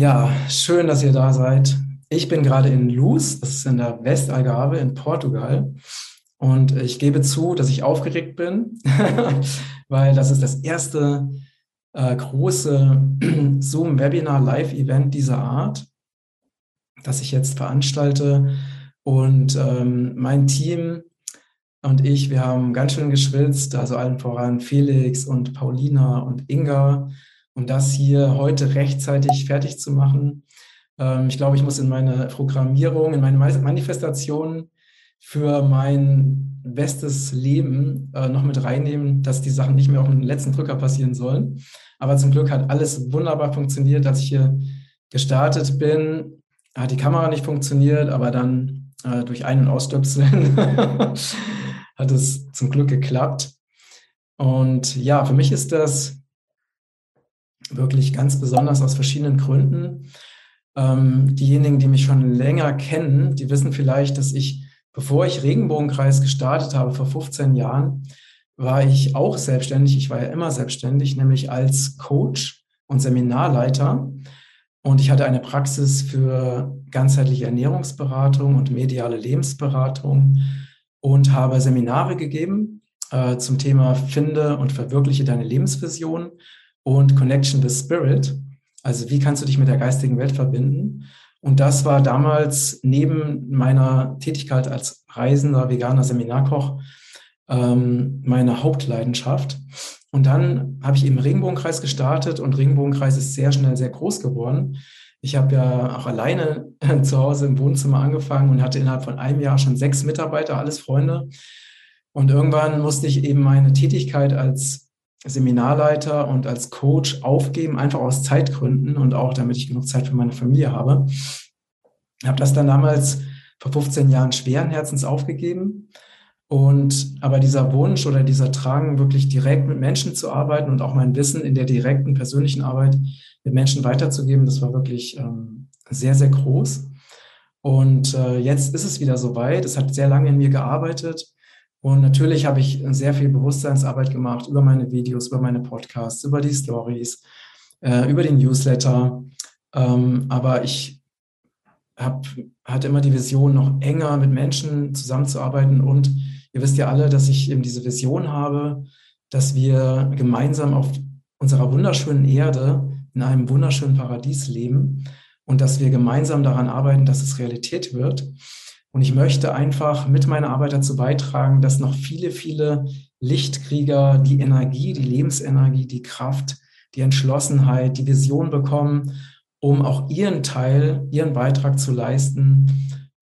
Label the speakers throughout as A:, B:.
A: Ja, schön, dass ihr da seid. Ich bin gerade in Luz, das ist in der Westalgarve in Portugal. Und ich gebe zu, dass ich aufgeregt bin, weil das ist das erste äh, große Zoom-Webinar-Live-Event dieser Art, das ich jetzt veranstalte. Und ähm, mein Team und ich, wir haben ganz schön geschwitzt, also allen voran Felix und Paulina und Inga, um das hier heute rechtzeitig fertig zu machen. Ähm, ich glaube, ich muss in meine Programmierung, in meine Manifestation für mein bestes Leben äh, noch mit reinnehmen, dass die Sachen nicht mehr auf den letzten Drücker passieren sollen. Aber zum Glück hat alles wunderbar funktioniert, als ich hier gestartet bin. Hat die Kamera nicht funktioniert, aber dann äh, durch Ein- und Ausstöpseln hat es zum Glück geklappt. Und ja, für mich ist das wirklich ganz besonders aus verschiedenen Gründen. Ähm, diejenigen, die mich schon länger kennen, die wissen vielleicht, dass ich, bevor ich Regenbogenkreis gestartet habe, vor 15 Jahren, war ich auch selbstständig. Ich war ja immer selbstständig, nämlich als Coach und Seminarleiter. Und ich hatte eine Praxis für ganzheitliche Ernährungsberatung und mediale Lebensberatung und habe Seminare gegeben äh, zum Thema Finde und verwirkliche deine Lebensvision und Connection with Spirit. Also wie kannst du dich mit der geistigen Welt verbinden? Und das war damals neben meiner Tätigkeit als reisender veganer Seminarkoch ähm, meine Hauptleidenschaft. Und dann habe ich eben Regenbogenkreis gestartet und Regenbogenkreis ist sehr schnell sehr groß geworden. Ich habe ja auch alleine zu Hause im Wohnzimmer angefangen und hatte innerhalb von einem Jahr schon sechs Mitarbeiter, alles Freunde. Und irgendwann musste ich eben meine Tätigkeit als Seminarleiter und als Coach aufgeben, einfach aus Zeitgründen und auch damit ich genug Zeit für meine Familie habe. Ich habe das dann damals vor 15 Jahren schweren Herzens aufgegeben. Und aber dieser Wunsch oder dieser Drang, wirklich direkt mit Menschen zu arbeiten und auch mein Wissen in der direkten persönlichen Arbeit mit Menschen weiterzugeben, das war wirklich ähm, sehr, sehr groß. Und äh, jetzt ist es wieder soweit. Es hat sehr lange in mir gearbeitet. Und natürlich habe ich sehr viel Bewusstseinsarbeit gemacht über meine Videos, über meine Podcasts, über die Stories, äh, über den Newsletter. Ähm, aber ich hab, hatte immer die Vision, noch enger mit Menschen zusammenzuarbeiten. Und ihr wisst ja alle, dass ich eben diese Vision habe, dass wir gemeinsam auf unserer wunderschönen Erde in einem wunderschönen Paradies leben und dass wir gemeinsam daran arbeiten, dass es Realität wird. Und ich möchte einfach mit meiner Arbeit dazu beitragen, dass noch viele, viele Lichtkrieger die Energie, die Lebensenergie, die Kraft, die Entschlossenheit, die Vision bekommen, um auch ihren Teil, ihren Beitrag zu leisten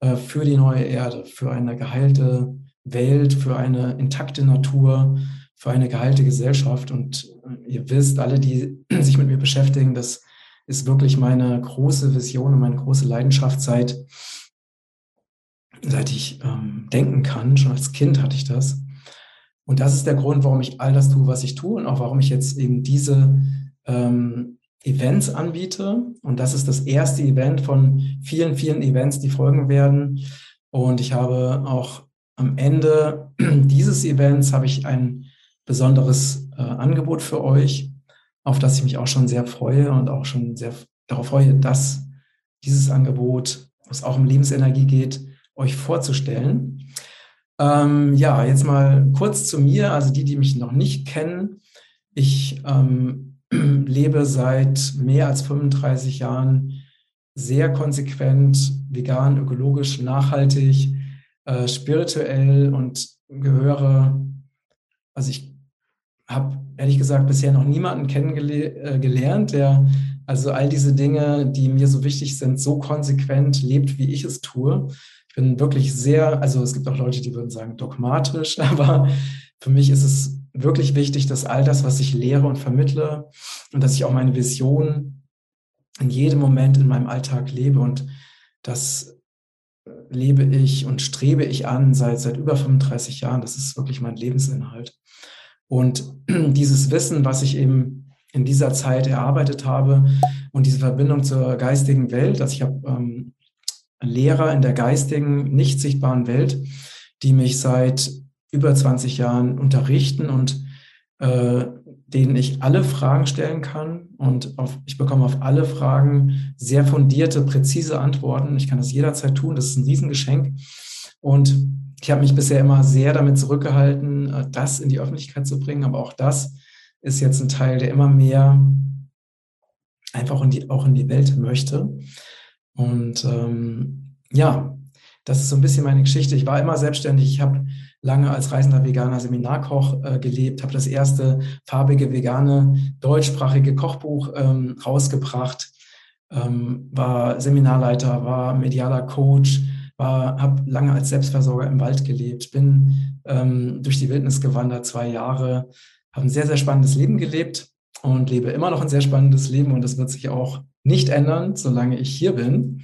A: äh, für die neue Erde, für eine geheilte Welt, für eine intakte Natur, für eine geheilte Gesellschaft. Und äh, ihr wisst, alle, die sich mit mir beschäftigen, das ist wirklich meine große Vision und meine große Leidenschaft seit seit ich ähm, denken kann. Schon als Kind hatte ich das. Und das ist der Grund, warum ich all das tue, was ich tue und auch warum ich jetzt eben diese ähm, Events anbiete. Und das ist das erste Event von vielen, vielen Events, die folgen werden. Und ich habe auch am Ende dieses Events habe ich ein besonderes äh, Angebot für euch, auf das ich mich auch schon sehr freue und auch schon sehr darauf freue, dass dieses Angebot, was auch um Lebensenergie geht, euch vorzustellen. Ähm, ja, jetzt mal kurz zu mir, also die, die mich noch nicht kennen. Ich ähm, lebe seit mehr als 35 Jahren sehr konsequent, vegan, ökologisch, nachhaltig, äh, spirituell und gehöre, also ich habe ehrlich gesagt bisher noch niemanden kennengelernt, äh, der also all diese Dinge, die mir so wichtig sind, so konsequent lebt, wie ich es tue bin wirklich sehr, also es gibt auch Leute, die würden sagen dogmatisch, aber für mich ist es wirklich wichtig, dass all das, was ich lehre und vermittle und dass ich auch meine Vision in jedem Moment in meinem Alltag lebe und das lebe ich und strebe ich an seit, seit über 35 Jahren. Das ist wirklich mein Lebensinhalt. Und dieses Wissen, was ich eben in dieser Zeit erarbeitet habe und diese Verbindung zur geistigen Welt, also ich habe ähm, Lehrer in der geistigen, nicht sichtbaren Welt, die mich seit über 20 Jahren unterrichten und äh, denen ich alle Fragen stellen kann und auf, ich bekomme auf alle Fragen sehr fundierte, präzise Antworten. Ich kann das jederzeit tun, das ist ein Riesengeschenk. Und ich habe mich bisher immer sehr damit zurückgehalten, äh, das in die Öffentlichkeit zu bringen, aber auch das ist jetzt ein Teil, der immer mehr einfach in die, auch in die Welt möchte. Und ähm, ja, das ist so ein bisschen meine Geschichte. Ich war immer selbstständig. Ich habe lange als reisender veganer Seminarkoch äh, gelebt, habe das erste farbige vegane deutschsprachige Kochbuch ähm, rausgebracht, ähm, war Seminarleiter, war medialer Coach, habe lange als Selbstversorger im Wald gelebt, bin ähm, durch die Wildnis gewandert, zwei Jahre, habe ein sehr, sehr spannendes Leben gelebt und lebe immer noch ein sehr spannendes Leben und das wird sich auch nicht ändern, solange ich hier bin.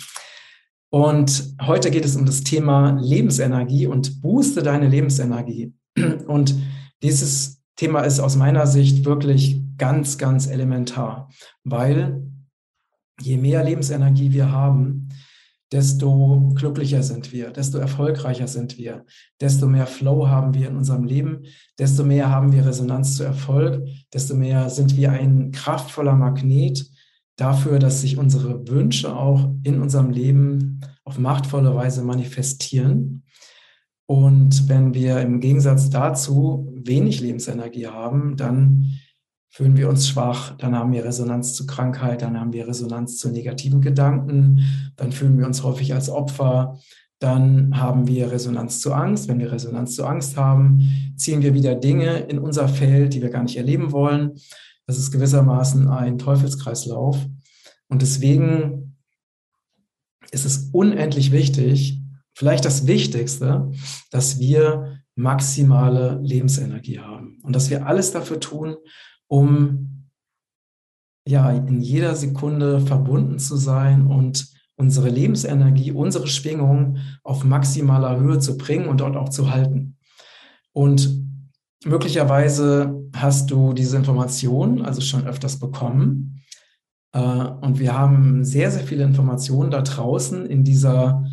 A: Und heute geht es um das Thema Lebensenergie und booste deine Lebensenergie. Und dieses Thema ist aus meiner Sicht wirklich ganz, ganz elementar, weil je mehr Lebensenergie wir haben, desto glücklicher sind wir, desto erfolgreicher sind wir, desto mehr Flow haben wir in unserem Leben, desto mehr haben wir Resonanz zu Erfolg, desto mehr sind wir ein kraftvoller Magnet dafür, dass sich unsere Wünsche auch in unserem Leben auf machtvolle Weise manifestieren. Und wenn wir im Gegensatz dazu wenig Lebensenergie haben, dann fühlen wir uns schwach, dann haben wir Resonanz zu Krankheit, dann haben wir Resonanz zu negativen Gedanken, dann fühlen wir uns häufig als Opfer, dann haben wir Resonanz zu Angst. Wenn wir Resonanz zu Angst haben, ziehen wir wieder Dinge in unser Feld, die wir gar nicht erleben wollen. Das ist gewissermaßen ein Teufelskreislauf. Und deswegen ist es unendlich wichtig, vielleicht das Wichtigste, dass wir maximale Lebensenergie haben und dass wir alles dafür tun, um ja in jeder Sekunde verbunden zu sein und unsere Lebensenergie, unsere Schwingung auf maximaler Höhe zu bringen und dort auch zu halten. Und möglicherweise hast du diese Information also schon öfters bekommen. Äh, und wir haben sehr, sehr viele Informationen da draußen in dieser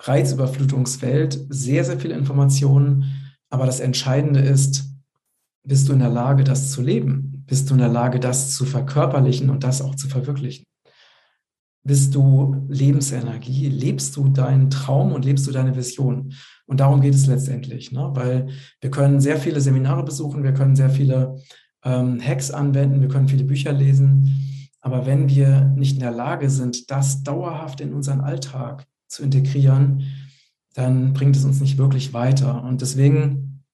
A: Reizüberflutungswelt, sehr, sehr viele Informationen. Aber das Entscheidende ist, bist du in der Lage, das zu leben? Bist du in der Lage, das zu verkörperlichen und das auch zu verwirklichen? Bist du Lebensenergie? Lebst du deinen Traum und lebst du deine Vision? Und darum geht es letztendlich, ne? weil wir können sehr viele Seminare besuchen, wir können sehr viele ähm, Hacks anwenden, wir können viele Bücher lesen. Aber wenn wir nicht in der Lage sind, das dauerhaft in unseren Alltag zu integrieren, dann bringt es uns nicht wirklich weiter. Und deswegen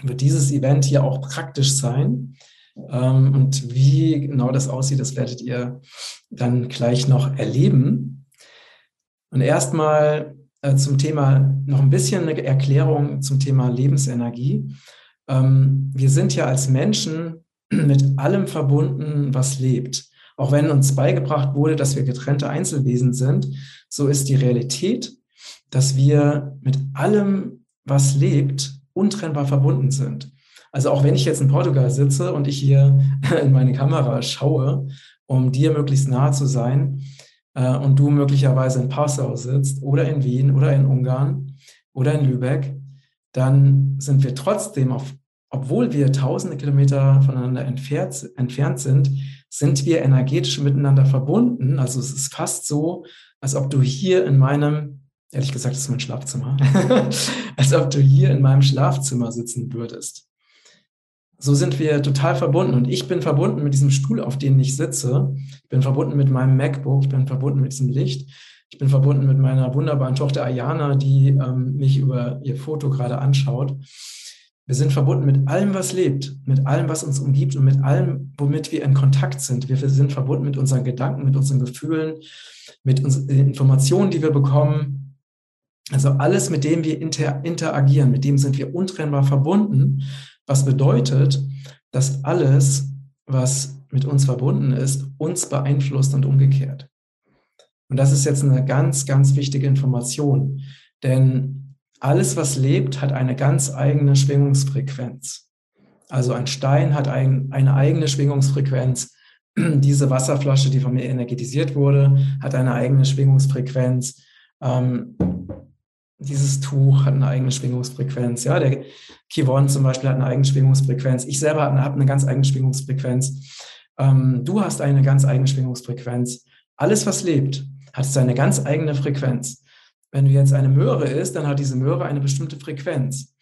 A: wird dieses Event hier auch praktisch sein. Ähm, und wie genau das aussieht, das werdet ihr dann gleich noch erleben. Und erstmal äh, zum Thema noch ein bisschen eine Erklärung zum Thema Lebensenergie. Ähm, wir sind ja als Menschen mit allem verbunden, was lebt. Auch wenn uns beigebracht wurde, dass wir getrennte Einzelwesen sind, so ist die Realität, dass wir mit allem, was lebt, untrennbar verbunden sind. Also auch wenn ich jetzt in Portugal sitze und ich hier in meine Kamera schaue, um dir möglichst nahe zu sein äh, und du möglicherweise in Passau sitzt oder in Wien oder in Ungarn oder in Lübeck, dann sind wir trotzdem, auf, obwohl wir tausende Kilometer voneinander entfernt, entfernt sind, sind wir energetisch miteinander verbunden. Also es ist fast so, als ob du hier in meinem, ehrlich gesagt, das ist mein Schlafzimmer, als ob du hier in meinem Schlafzimmer sitzen würdest so sind wir total verbunden. Und ich bin verbunden mit diesem Stuhl, auf dem ich sitze. Ich bin verbunden mit meinem MacBook. Ich bin verbunden mit diesem Licht. Ich bin verbunden mit meiner wunderbaren Tochter Ayana, die ähm, mich über ihr Foto gerade anschaut. Wir sind verbunden mit allem, was lebt, mit allem, was uns umgibt und mit allem, womit wir in Kontakt sind. Wir sind verbunden mit unseren Gedanken, mit unseren Gefühlen, mit unseren Informationen, die wir bekommen. Also alles, mit dem wir inter interagieren, mit dem sind wir untrennbar verbunden. Was bedeutet, dass alles, was mit uns verbunden ist, uns beeinflusst und umgekehrt. Und das ist jetzt eine ganz, ganz wichtige Information. Denn alles, was lebt, hat eine ganz eigene Schwingungsfrequenz. Also ein Stein hat ein, eine eigene Schwingungsfrequenz. Diese Wasserflasche, die von mir energetisiert wurde, hat eine eigene Schwingungsfrequenz. Ähm, dieses Tuch hat eine eigene Schwingungsfrequenz. Ja, der Kivon zum Beispiel hat eine eigene Schwingungsfrequenz. Ich selber habe eine, ganz eigene Schwingungsfrequenz. Ähm, du hast eine ganz eigene Schwingungsfrequenz. Alles, was lebt, hat seine ganz eigene Frequenz. Wenn du jetzt eine Möhre isst, dann hat diese Möhre eine bestimmte Frequenz.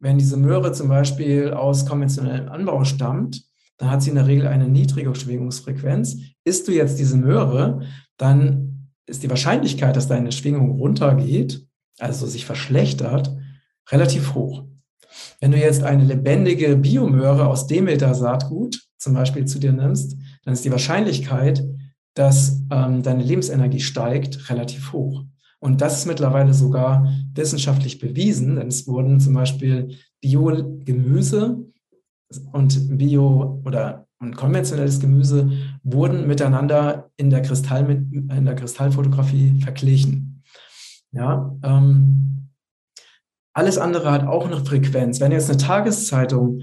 A: Wenn diese Möhre zum Beispiel aus konventionellem Anbau stammt, dann hat sie in der Regel eine niedrige Schwingungsfrequenz. Isst du jetzt diese Möhre, dann ist die Wahrscheinlichkeit, dass deine Schwingung runtergeht, also sich verschlechtert, relativ hoch. Wenn du jetzt eine lebendige Biomöhre aus Demeter-Saatgut zum Beispiel zu dir nimmst, dann ist die Wahrscheinlichkeit, dass ähm, deine Lebensenergie steigt, relativ hoch. Und das ist mittlerweile sogar wissenschaftlich bewiesen, denn es wurden zum Beispiel Bio-Gemüse und Bio- oder und konventionelles Gemüse wurden miteinander in der, Kristall, in der Kristallfotografie verglichen. Ja, ähm, alles andere hat auch eine Frequenz. Wenn du jetzt eine Tageszeitung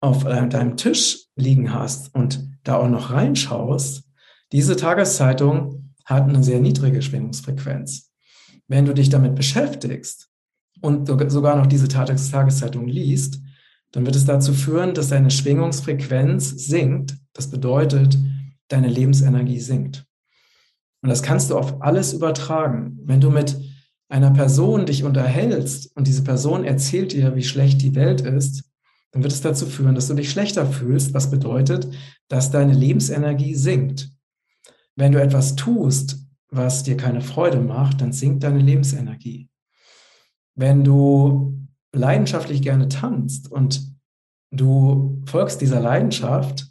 A: auf äh, deinem Tisch liegen hast und da auch noch reinschaust, diese Tageszeitung hat eine sehr niedrige Schwingungsfrequenz. Wenn du dich damit beschäftigst und sogar noch diese Tageszeitung liest, dann wird es dazu führen, dass deine Schwingungsfrequenz sinkt. Das bedeutet, deine Lebensenergie sinkt. Und das kannst du auf alles übertragen. Wenn du mit einer Person dich unterhältst und diese Person erzählt dir, wie schlecht die Welt ist, dann wird es dazu führen, dass du dich schlechter fühlst, was bedeutet, dass deine Lebensenergie sinkt. Wenn du etwas tust, was dir keine Freude macht, dann sinkt deine Lebensenergie. Wenn du leidenschaftlich gerne tanzt und du folgst dieser Leidenschaft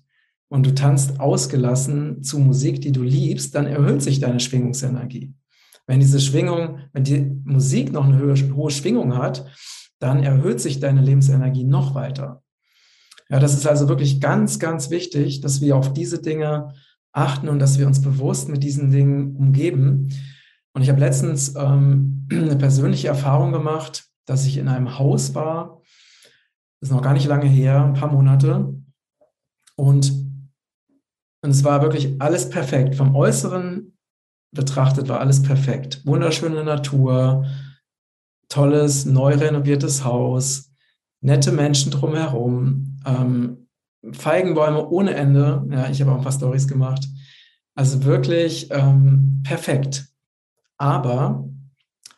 A: und du tanzt ausgelassen zu Musik, die du liebst, dann erhöht sich deine Schwingungsenergie. Wenn diese Schwingung, wenn die Musik noch eine hohe, Schwingung hat, dann erhöht sich deine Lebensenergie noch weiter. Ja, das ist also wirklich ganz, ganz wichtig, dass wir auf diese Dinge achten und dass wir uns bewusst mit diesen Dingen umgeben. Und ich habe letztens ähm, eine persönliche Erfahrung gemacht, dass ich in einem Haus war, das ist noch gar nicht lange her, ein paar Monate. Und, und es war wirklich alles perfekt. Vom Äußeren betrachtet war alles perfekt. Wunderschöne Natur, tolles, neu renoviertes Haus, nette Menschen drumherum, ähm, Feigenbäume ohne Ende. Ja, ich habe auch ein paar Stories gemacht. Also wirklich ähm, perfekt. Aber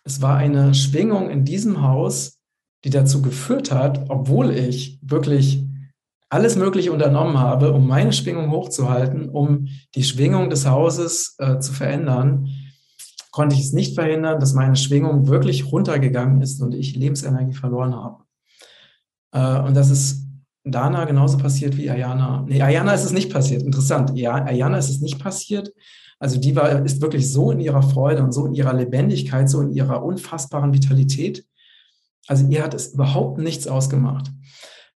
A: es war eine Schwingung in diesem Haus, die dazu geführt hat, obwohl ich wirklich alles Mögliche unternommen habe, um meine Schwingung hochzuhalten, um die Schwingung des Hauses äh, zu verändern, konnte ich es nicht verhindern, dass meine Schwingung wirklich runtergegangen ist und ich Lebensenergie verloren habe. Äh, und das ist Dana genauso passiert wie Ayana. Nee, Ayana ist es nicht passiert. Interessant. Ja, Ayana ist es nicht passiert. Also die war, ist wirklich so in ihrer Freude und so in ihrer Lebendigkeit, so in ihrer unfassbaren Vitalität. Also ihr hat es überhaupt nichts ausgemacht.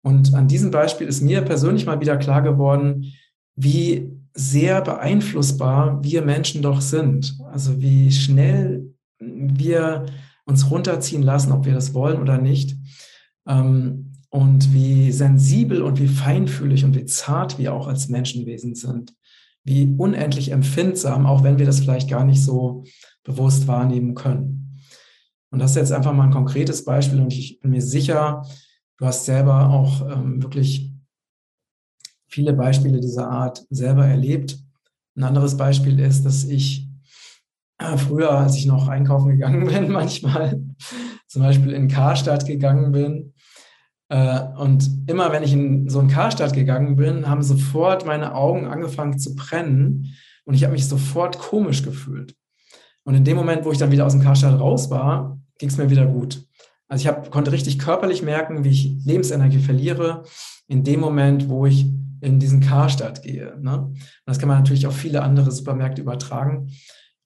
A: Und an diesem Beispiel ist mir persönlich mal wieder klar geworden, wie sehr beeinflussbar wir Menschen doch sind. Also wie schnell wir uns runterziehen lassen, ob wir das wollen oder nicht. Ähm, und wie sensibel und wie feinfühlig und wie zart wir auch als Menschenwesen sind. Wie unendlich empfindsam, auch wenn wir das vielleicht gar nicht so bewusst wahrnehmen können. Und das ist jetzt einfach mal ein konkretes Beispiel und ich bin mir sicher, du hast selber auch ähm, wirklich viele Beispiele dieser Art selber erlebt. Ein anderes Beispiel ist, dass ich äh, früher, als ich noch einkaufen gegangen bin, manchmal zum Beispiel in Karstadt gegangen bin. Äh, und immer wenn ich in so einen Karstadt gegangen bin, haben sofort meine Augen angefangen zu brennen und ich habe mich sofort komisch gefühlt. Und in dem Moment, wo ich dann wieder aus dem Karstadt raus war, ging es mir wieder gut. Also ich hab, konnte richtig körperlich merken, wie ich Lebensenergie verliere, in dem Moment, wo ich in diesen Karstadt gehe. Ne? Das kann man natürlich auf viele andere Supermärkte übertragen.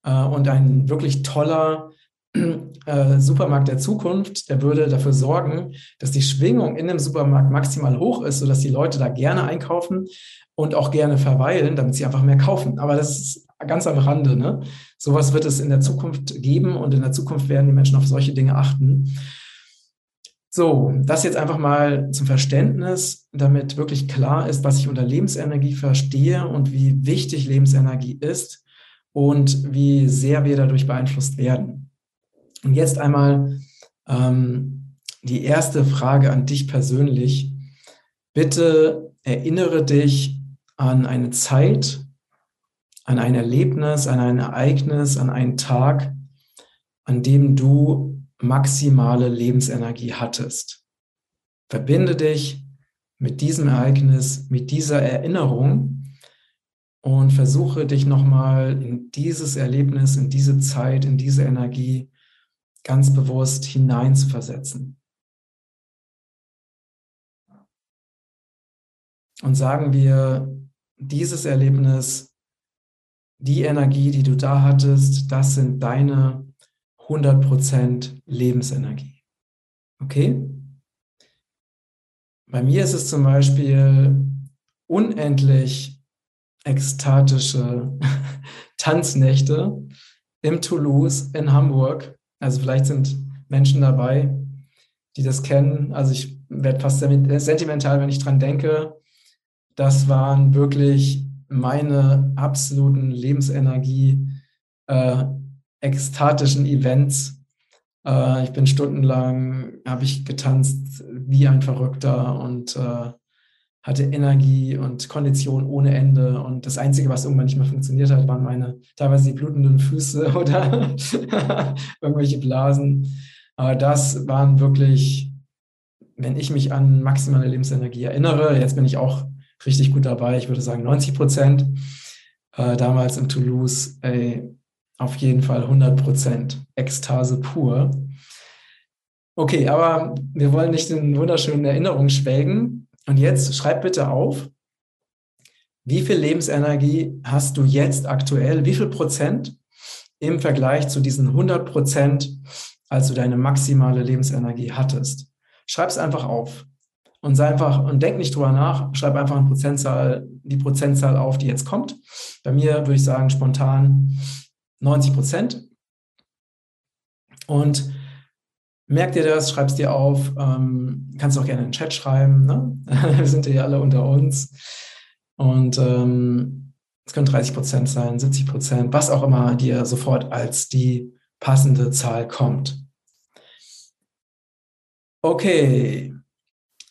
A: Äh, und ein wirklich toller äh, Supermarkt der Zukunft, der würde dafür sorgen, dass die Schwingung in dem Supermarkt maximal hoch ist, sodass die Leute da gerne einkaufen und auch gerne verweilen, damit sie einfach mehr kaufen. Aber das ist ganz am Rande. Ne? Sowas wird es in der Zukunft geben und in der Zukunft werden die Menschen auf solche Dinge achten. So, das jetzt einfach mal zum Verständnis, damit wirklich klar ist, was ich unter Lebensenergie verstehe und wie wichtig Lebensenergie ist und wie sehr wir dadurch beeinflusst werden. Und jetzt einmal ähm, die erste Frage an dich persönlich. Bitte erinnere dich an eine Zeit, an ein Erlebnis, an ein Ereignis, an einen Tag, an dem du maximale Lebensenergie hattest. Verbinde dich mit diesem Ereignis, mit dieser Erinnerung und versuche dich nochmal in dieses Erlebnis, in diese Zeit, in diese Energie ganz bewusst hineinzuversetzen. Und sagen wir, dieses Erlebnis, die Energie, die du da hattest, das sind deine 100% Lebensenergie. Okay? Bei mir ist es zum Beispiel unendlich ekstatische Tanznächte im Toulouse in Hamburg. Also vielleicht sind Menschen dabei, die das kennen. Also ich werde fast sentimental, wenn ich dran denke. Das waren wirklich meine absoluten Lebensenergie, äh, ekstatischen Events. Äh, ich bin stundenlang, habe ich getanzt wie ein Verrückter und äh, hatte Energie und Kondition ohne Ende. Und das Einzige, was irgendwann nicht mehr funktioniert hat, waren meine teilweise die blutenden Füße oder irgendwelche Blasen. Aber das waren wirklich, wenn ich mich an maximale Lebensenergie erinnere, jetzt bin ich auch richtig gut dabei, ich würde sagen 90 Prozent. Äh, damals in Toulouse, ey, auf jeden Fall 100 Prozent Ekstase pur. Okay, aber wir wollen nicht in wunderschönen Erinnerungen schwelgen. Und jetzt schreib bitte auf, wie viel Lebensenergie hast du jetzt aktuell? Wie viel Prozent im Vergleich zu diesen 100 Prozent, als du deine maximale Lebensenergie hattest? Schreib es einfach auf und sei einfach und denk nicht drüber nach. Schreib einfach eine Prozentzahl, die Prozentzahl auf, die jetzt kommt. Bei mir würde ich sagen spontan 90 Prozent. Und Merk dir das, schreib es dir auf, ähm, kannst auch gerne in den Chat schreiben. Ne? Wir sind ja alle unter uns. Und ähm, es können 30 Prozent sein, 70 Prozent, was auch immer dir sofort als die passende Zahl kommt. Okay,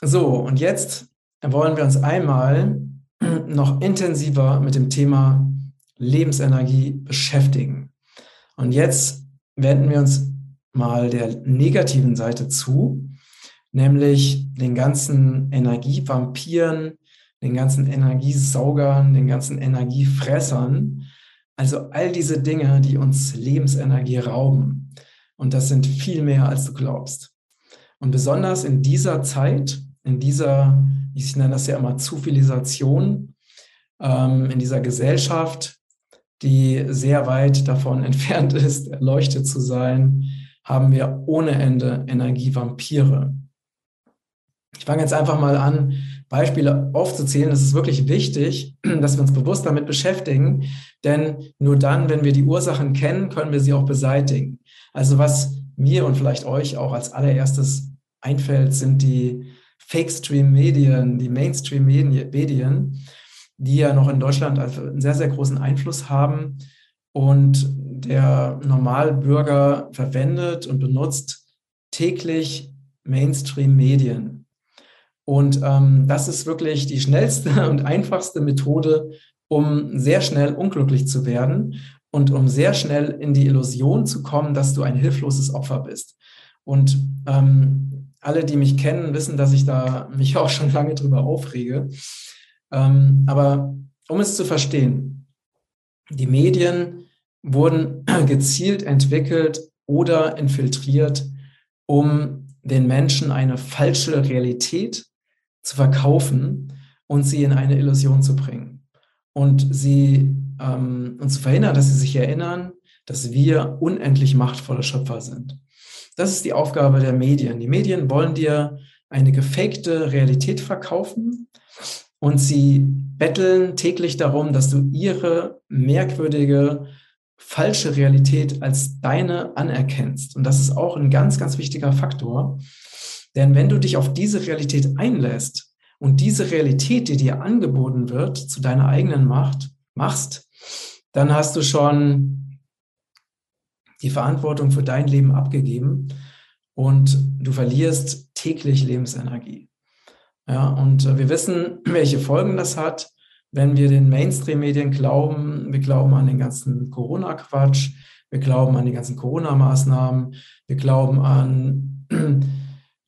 A: so und jetzt wollen wir uns einmal noch intensiver mit dem Thema Lebensenergie beschäftigen. Und jetzt wenden wir uns mal der negativen Seite zu, nämlich den ganzen Energievampiren, den ganzen Energiesaugern, den ganzen Energiefressern. Also all diese Dinge, die uns Lebensenergie rauben. Und das sind viel mehr, als du glaubst. Und besonders in dieser Zeit, in dieser, ich nenne das ja immer Zivilisation, ähm, in dieser Gesellschaft, die sehr weit davon entfernt ist, erleuchtet zu sein, haben wir ohne Ende Energievampire. Ich fange jetzt einfach mal an, Beispiele aufzuzählen. Es ist wirklich wichtig, dass wir uns bewusst damit beschäftigen, denn nur dann, wenn wir die Ursachen kennen, können wir sie auch beseitigen. Also was mir und vielleicht euch auch als allererstes einfällt, sind die Fake-Stream-Medien, die Mainstream-Medien, die ja noch in Deutschland einen sehr, sehr großen Einfluss haben und der Normalbürger verwendet und benutzt täglich Mainstream-Medien. Und ähm, das ist wirklich die schnellste und einfachste Methode, um sehr schnell unglücklich zu werden und um sehr schnell in die Illusion zu kommen, dass du ein hilfloses Opfer bist. Und ähm, alle, die mich kennen, wissen, dass ich da mich auch schon lange drüber aufrege. Ähm, aber um es zu verstehen, die Medien wurden gezielt entwickelt oder infiltriert, um den Menschen eine falsche Realität zu verkaufen und sie in eine Illusion zu bringen. Und sie ähm, und zu verhindern, dass sie sich erinnern, dass wir unendlich machtvolle Schöpfer sind. Das ist die Aufgabe der Medien. Die Medien wollen dir eine gefakte Realität verkaufen und sie betteln täglich darum, dass du ihre merkwürdige falsche Realität als deine anerkennst. Und das ist auch ein ganz, ganz wichtiger Faktor. Denn wenn du dich auf diese Realität einlässt und diese Realität, die dir angeboten wird, zu deiner eigenen Macht machst, dann hast du schon die Verantwortung für dein Leben abgegeben. und du verlierst täglich Lebensenergie. Ja, und äh, wir wissen, welche Folgen das hat, wenn wir den Mainstream-Medien glauben. Wir glauben an den ganzen Corona-Quatsch, wir glauben an die ganzen Corona-Maßnahmen, wir glauben an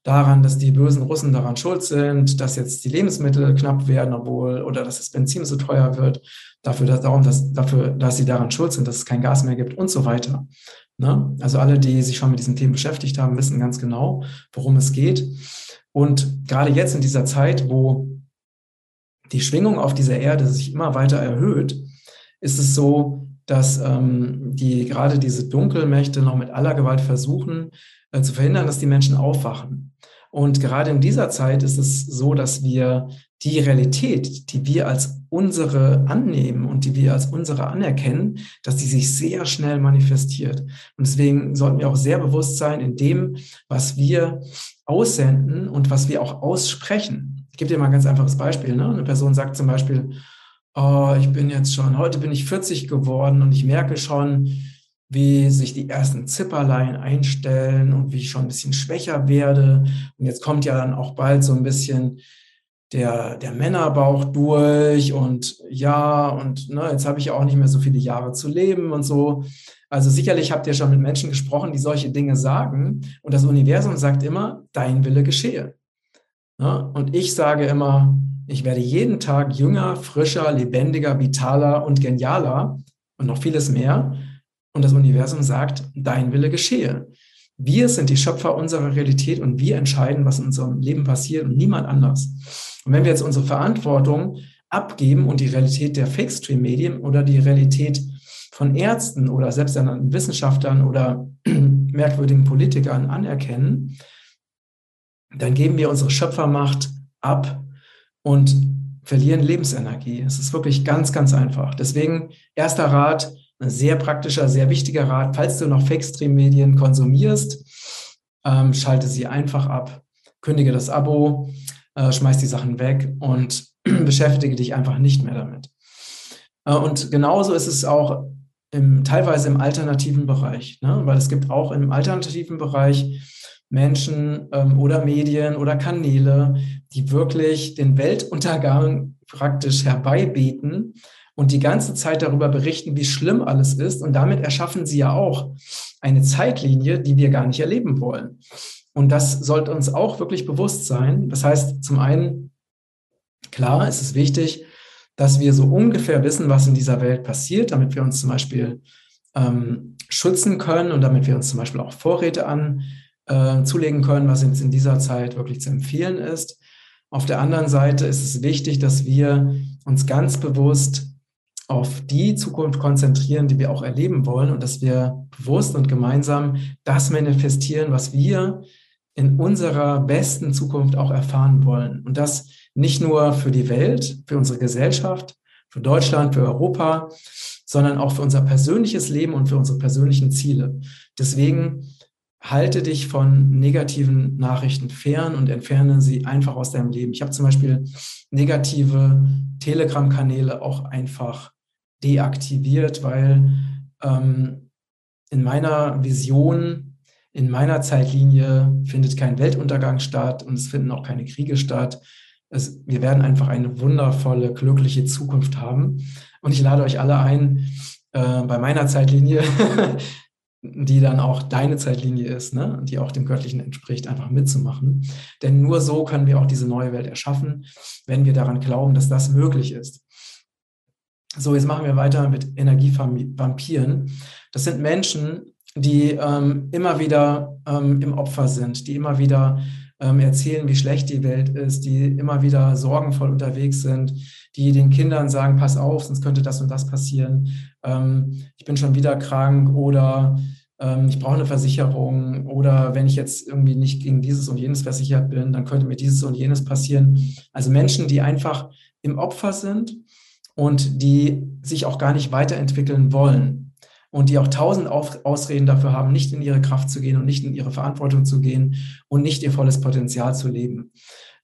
A: daran, dass die bösen Russen daran schuld sind, dass jetzt die Lebensmittel knapp werden, obwohl, oder dass das Benzin so teuer wird, dafür, dass, darum, dass, dafür, dass sie daran schuld sind, dass es kein Gas mehr gibt und so weiter. Ne? Also alle, die sich schon mit diesen Themen beschäftigt haben, wissen ganz genau, worum es geht. Und gerade jetzt in dieser Zeit, wo die Schwingung auf dieser Erde sich immer weiter erhöht, ist es so, dass ähm, die gerade diese Dunkelmächte noch mit aller Gewalt versuchen äh, zu verhindern, dass die Menschen aufwachen. Und gerade in dieser Zeit ist es so, dass wir die Realität, die wir als unsere annehmen und die wir als unsere anerkennen, dass die sich sehr schnell manifestiert. Und deswegen sollten wir auch sehr bewusst sein in dem, was wir aussenden und was wir auch aussprechen. Ich gebe dir mal ein ganz einfaches Beispiel. Ne? Eine Person sagt zum Beispiel, oh, ich bin jetzt schon, heute bin ich 40 geworden und ich merke schon, wie sich die ersten Zipperlein einstellen und wie ich schon ein bisschen schwächer werde. Und jetzt kommt ja dann auch bald so ein bisschen der, der Männerbauch durch und ja, und ne, jetzt habe ich auch nicht mehr so viele Jahre zu leben und so. Also sicherlich habt ihr schon mit Menschen gesprochen, die solche Dinge sagen. Und das Universum sagt immer, dein Wille geschehe. Ne? Und ich sage immer, ich werde jeden Tag jünger, frischer, lebendiger, vitaler und genialer und noch vieles mehr. Und das Universum sagt, dein Wille geschehe. Wir sind die Schöpfer unserer Realität und wir entscheiden, was in unserem Leben passiert und niemand anders. Und wenn wir jetzt unsere Verantwortung abgeben und die Realität der Fake-Stream-Medien oder die Realität von Ärzten oder selbsternannten Wissenschaftlern oder merkwürdigen Politikern anerkennen, dann geben wir unsere Schöpfermacht ab und verlieren Lebensenergie. Es ist wirklich ganz, ganz einfach. Deswegen erster Rat, ein sehr praktischer, sehr wichtiger Rat. Falls du noch Fake-Stream-Medien konsumierst, ähm, schalte sie einfach ab, kündige das Abo, äh, schmeiß die Sachen weg und beschäftige dich einfach nicht mehr damit. Äh, und genauso ist es auch im, teilweise im alternativen Bereich, ne? weil es gibt auch im alternativen Bereich Menschen ähm, oder Medien oder Kanäle, die wirklich den Weltuntergang praktisch herbeibeten und die ganze Zeit darüber berichten, wie schlimm alles ist. Und damit erschaffen sie ja auch eine Zeitlinie, die wir gar nicht erleben wollen. Und das sollte uns auch wirklich bewusst sein. Das heißt, zum einen, klar, es ist wichtig, dass wir so ungefähr wissen, was in dieser Welt passiert, damit wir uns zum Beispiel ähm, schützen können und damit wir uns zum Beispiel auch Vorräte an äh, zulegen können, was uns in dieser Zeit wirklich zu empfehlen ist. Auf der anderen Seite ist es wichtig, dass wir uns ganz bewusst auf die Zukunft konzentrieren, die wir auch erleben wollen und dass wir bewusst und gemeinsam das manifestieren, was wir in unserer besten Zukunft auch erfahren wollen. Und das nicht nur für die Welt, für unsere Gesellschaft, für Deutschland, für Europa, sondern auch für unser persönliches Leben und für unsere persönlichen Ziele. Deswegen halte dich von negativen Nachrichten fern und entferne sie einfach aus deinem Leben. Ich habe zum Beispiel negative Telegram-Kanäle auch einfach deaktiviert, weil ähm, in meiner Vision, in meiner Zeitlinie findet kein Weltuntergang statt und es finden auch keine Kriege statt. Es, wir werden einfach eine wundervolle, glückliche Zukunft haben. Und ich lade euch alle ein, äh, bei meiner Zeitlinie, die dann auch deine Zeitlinie ist, ne? die auch dem Göttlichen entspricht, einfach mitzumachen. Denn nur so können wir auch diese neue Welt erschaffen, wenn wir daran glauben, dass das möglich ist. So, jetzt machen wir weiter mit Energievampiren. Das sind Menschen, die ähm, immer wieder ähm, im Opfer sind, die immer wieder ähm, erzählen, wie schlecht die Welt ist, die immer wieder sorgenvoll unterwegs sind, die den Kindern sagen, pass auf, sonst könnte das und das passieren. Ähm, ich bin schon wieder krank oder ähm, ich brauche eine Versicherung oder wenn ich jetzt irgendwie nicht gegen dieses und jenes versichert bin, dann könnte mir dieses und jenes passieren. Also Menschen, die einfach im Opfer sind und die sich auch gar nicht weiterentwickeln wollen und die auch tausend Ausreden dafür haben, nicht in ihre Kraft zu gehen und nicht in ihre Verantwortung zu gehen und nicht ihr volles Potenzial zu leben.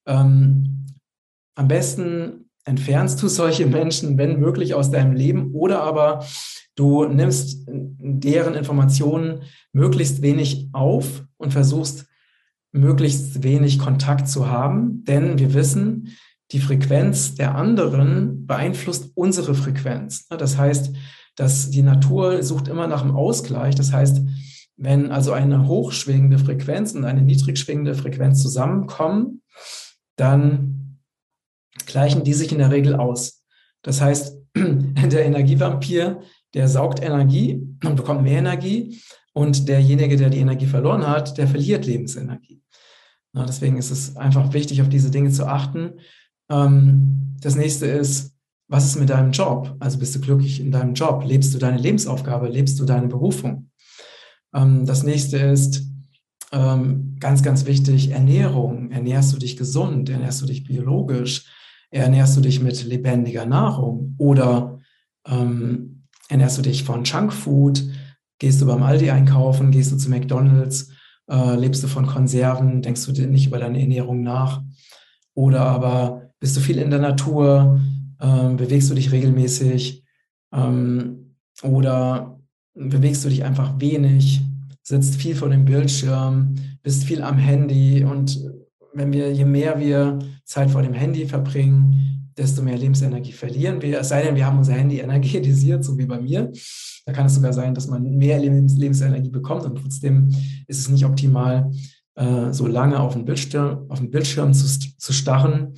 A: Ähm, am besten entfernst du solche Menschen, wenn möglich, aus deinem Leben oder aber du nimmst deren Informationen möglichst wenig auf und versuchst möglichst wenig Kontakt zu haben, denn wir wissen, die Frequenz der anderen beeinflusst unsere Frequenz. Das heißt, dass die Natur sucht immer nach einem Ausgleich. Das heißt, wenn also eine hochschwingende Frequenz und eine niedrig schwingende Frequenz zusammenkommen, dann gleichen die sich in der Regel aus. Das heißt, der Energievampir, der saugt Energie und bekommt mehr Energie und derjenige, der die Energie verloren hat, der verliert Lebensenergie. Deswegen ist es einfach wichtig, auf diese Dinge zu achten. Ähm, das nächste ist, was ist mit deinem Job? Also bist du glücklich in deinem Job? Lebst du deine Lebensaufgabe? Lebst du deine Berufung? Ähm, das nächste ist ähm, ganz, ganz wichtig, Ernährung. Ernährst du dich gesund? Ernährst du dich biologisch? Ernährst du dich mit lebendiger Nahrung? Oder ähm, ernährst du dich von Junkfood? Gehst du beim Aldi einkaufen? Gehst du zu McDonald's? Äh, lebst du von Konserven? Denkst du nicht über deine Ernährung nach? Oder aber bist du viel in der Natur? Ähm, bewegst du dich regelmäßig? Ähm, oder bewegst du dich einfach wenig? Sitzt viel vor dem Bildschirm? Bist viel am Handy? Und wenn wir, je mehr wir Zeit vor dem Handy verbringen, desto mehr Lebensenergie verlieren wir. Es sei denn, wir haben unser Handy energetisiert, so wie bei mir. Da kann es sogar sein, dass man mehr Lebens Lebensenergie bekommt und trotzdem ist es nicht optimal, äh, so lange auf den Bildschirm, auf den Bildschirm zu, zu starren.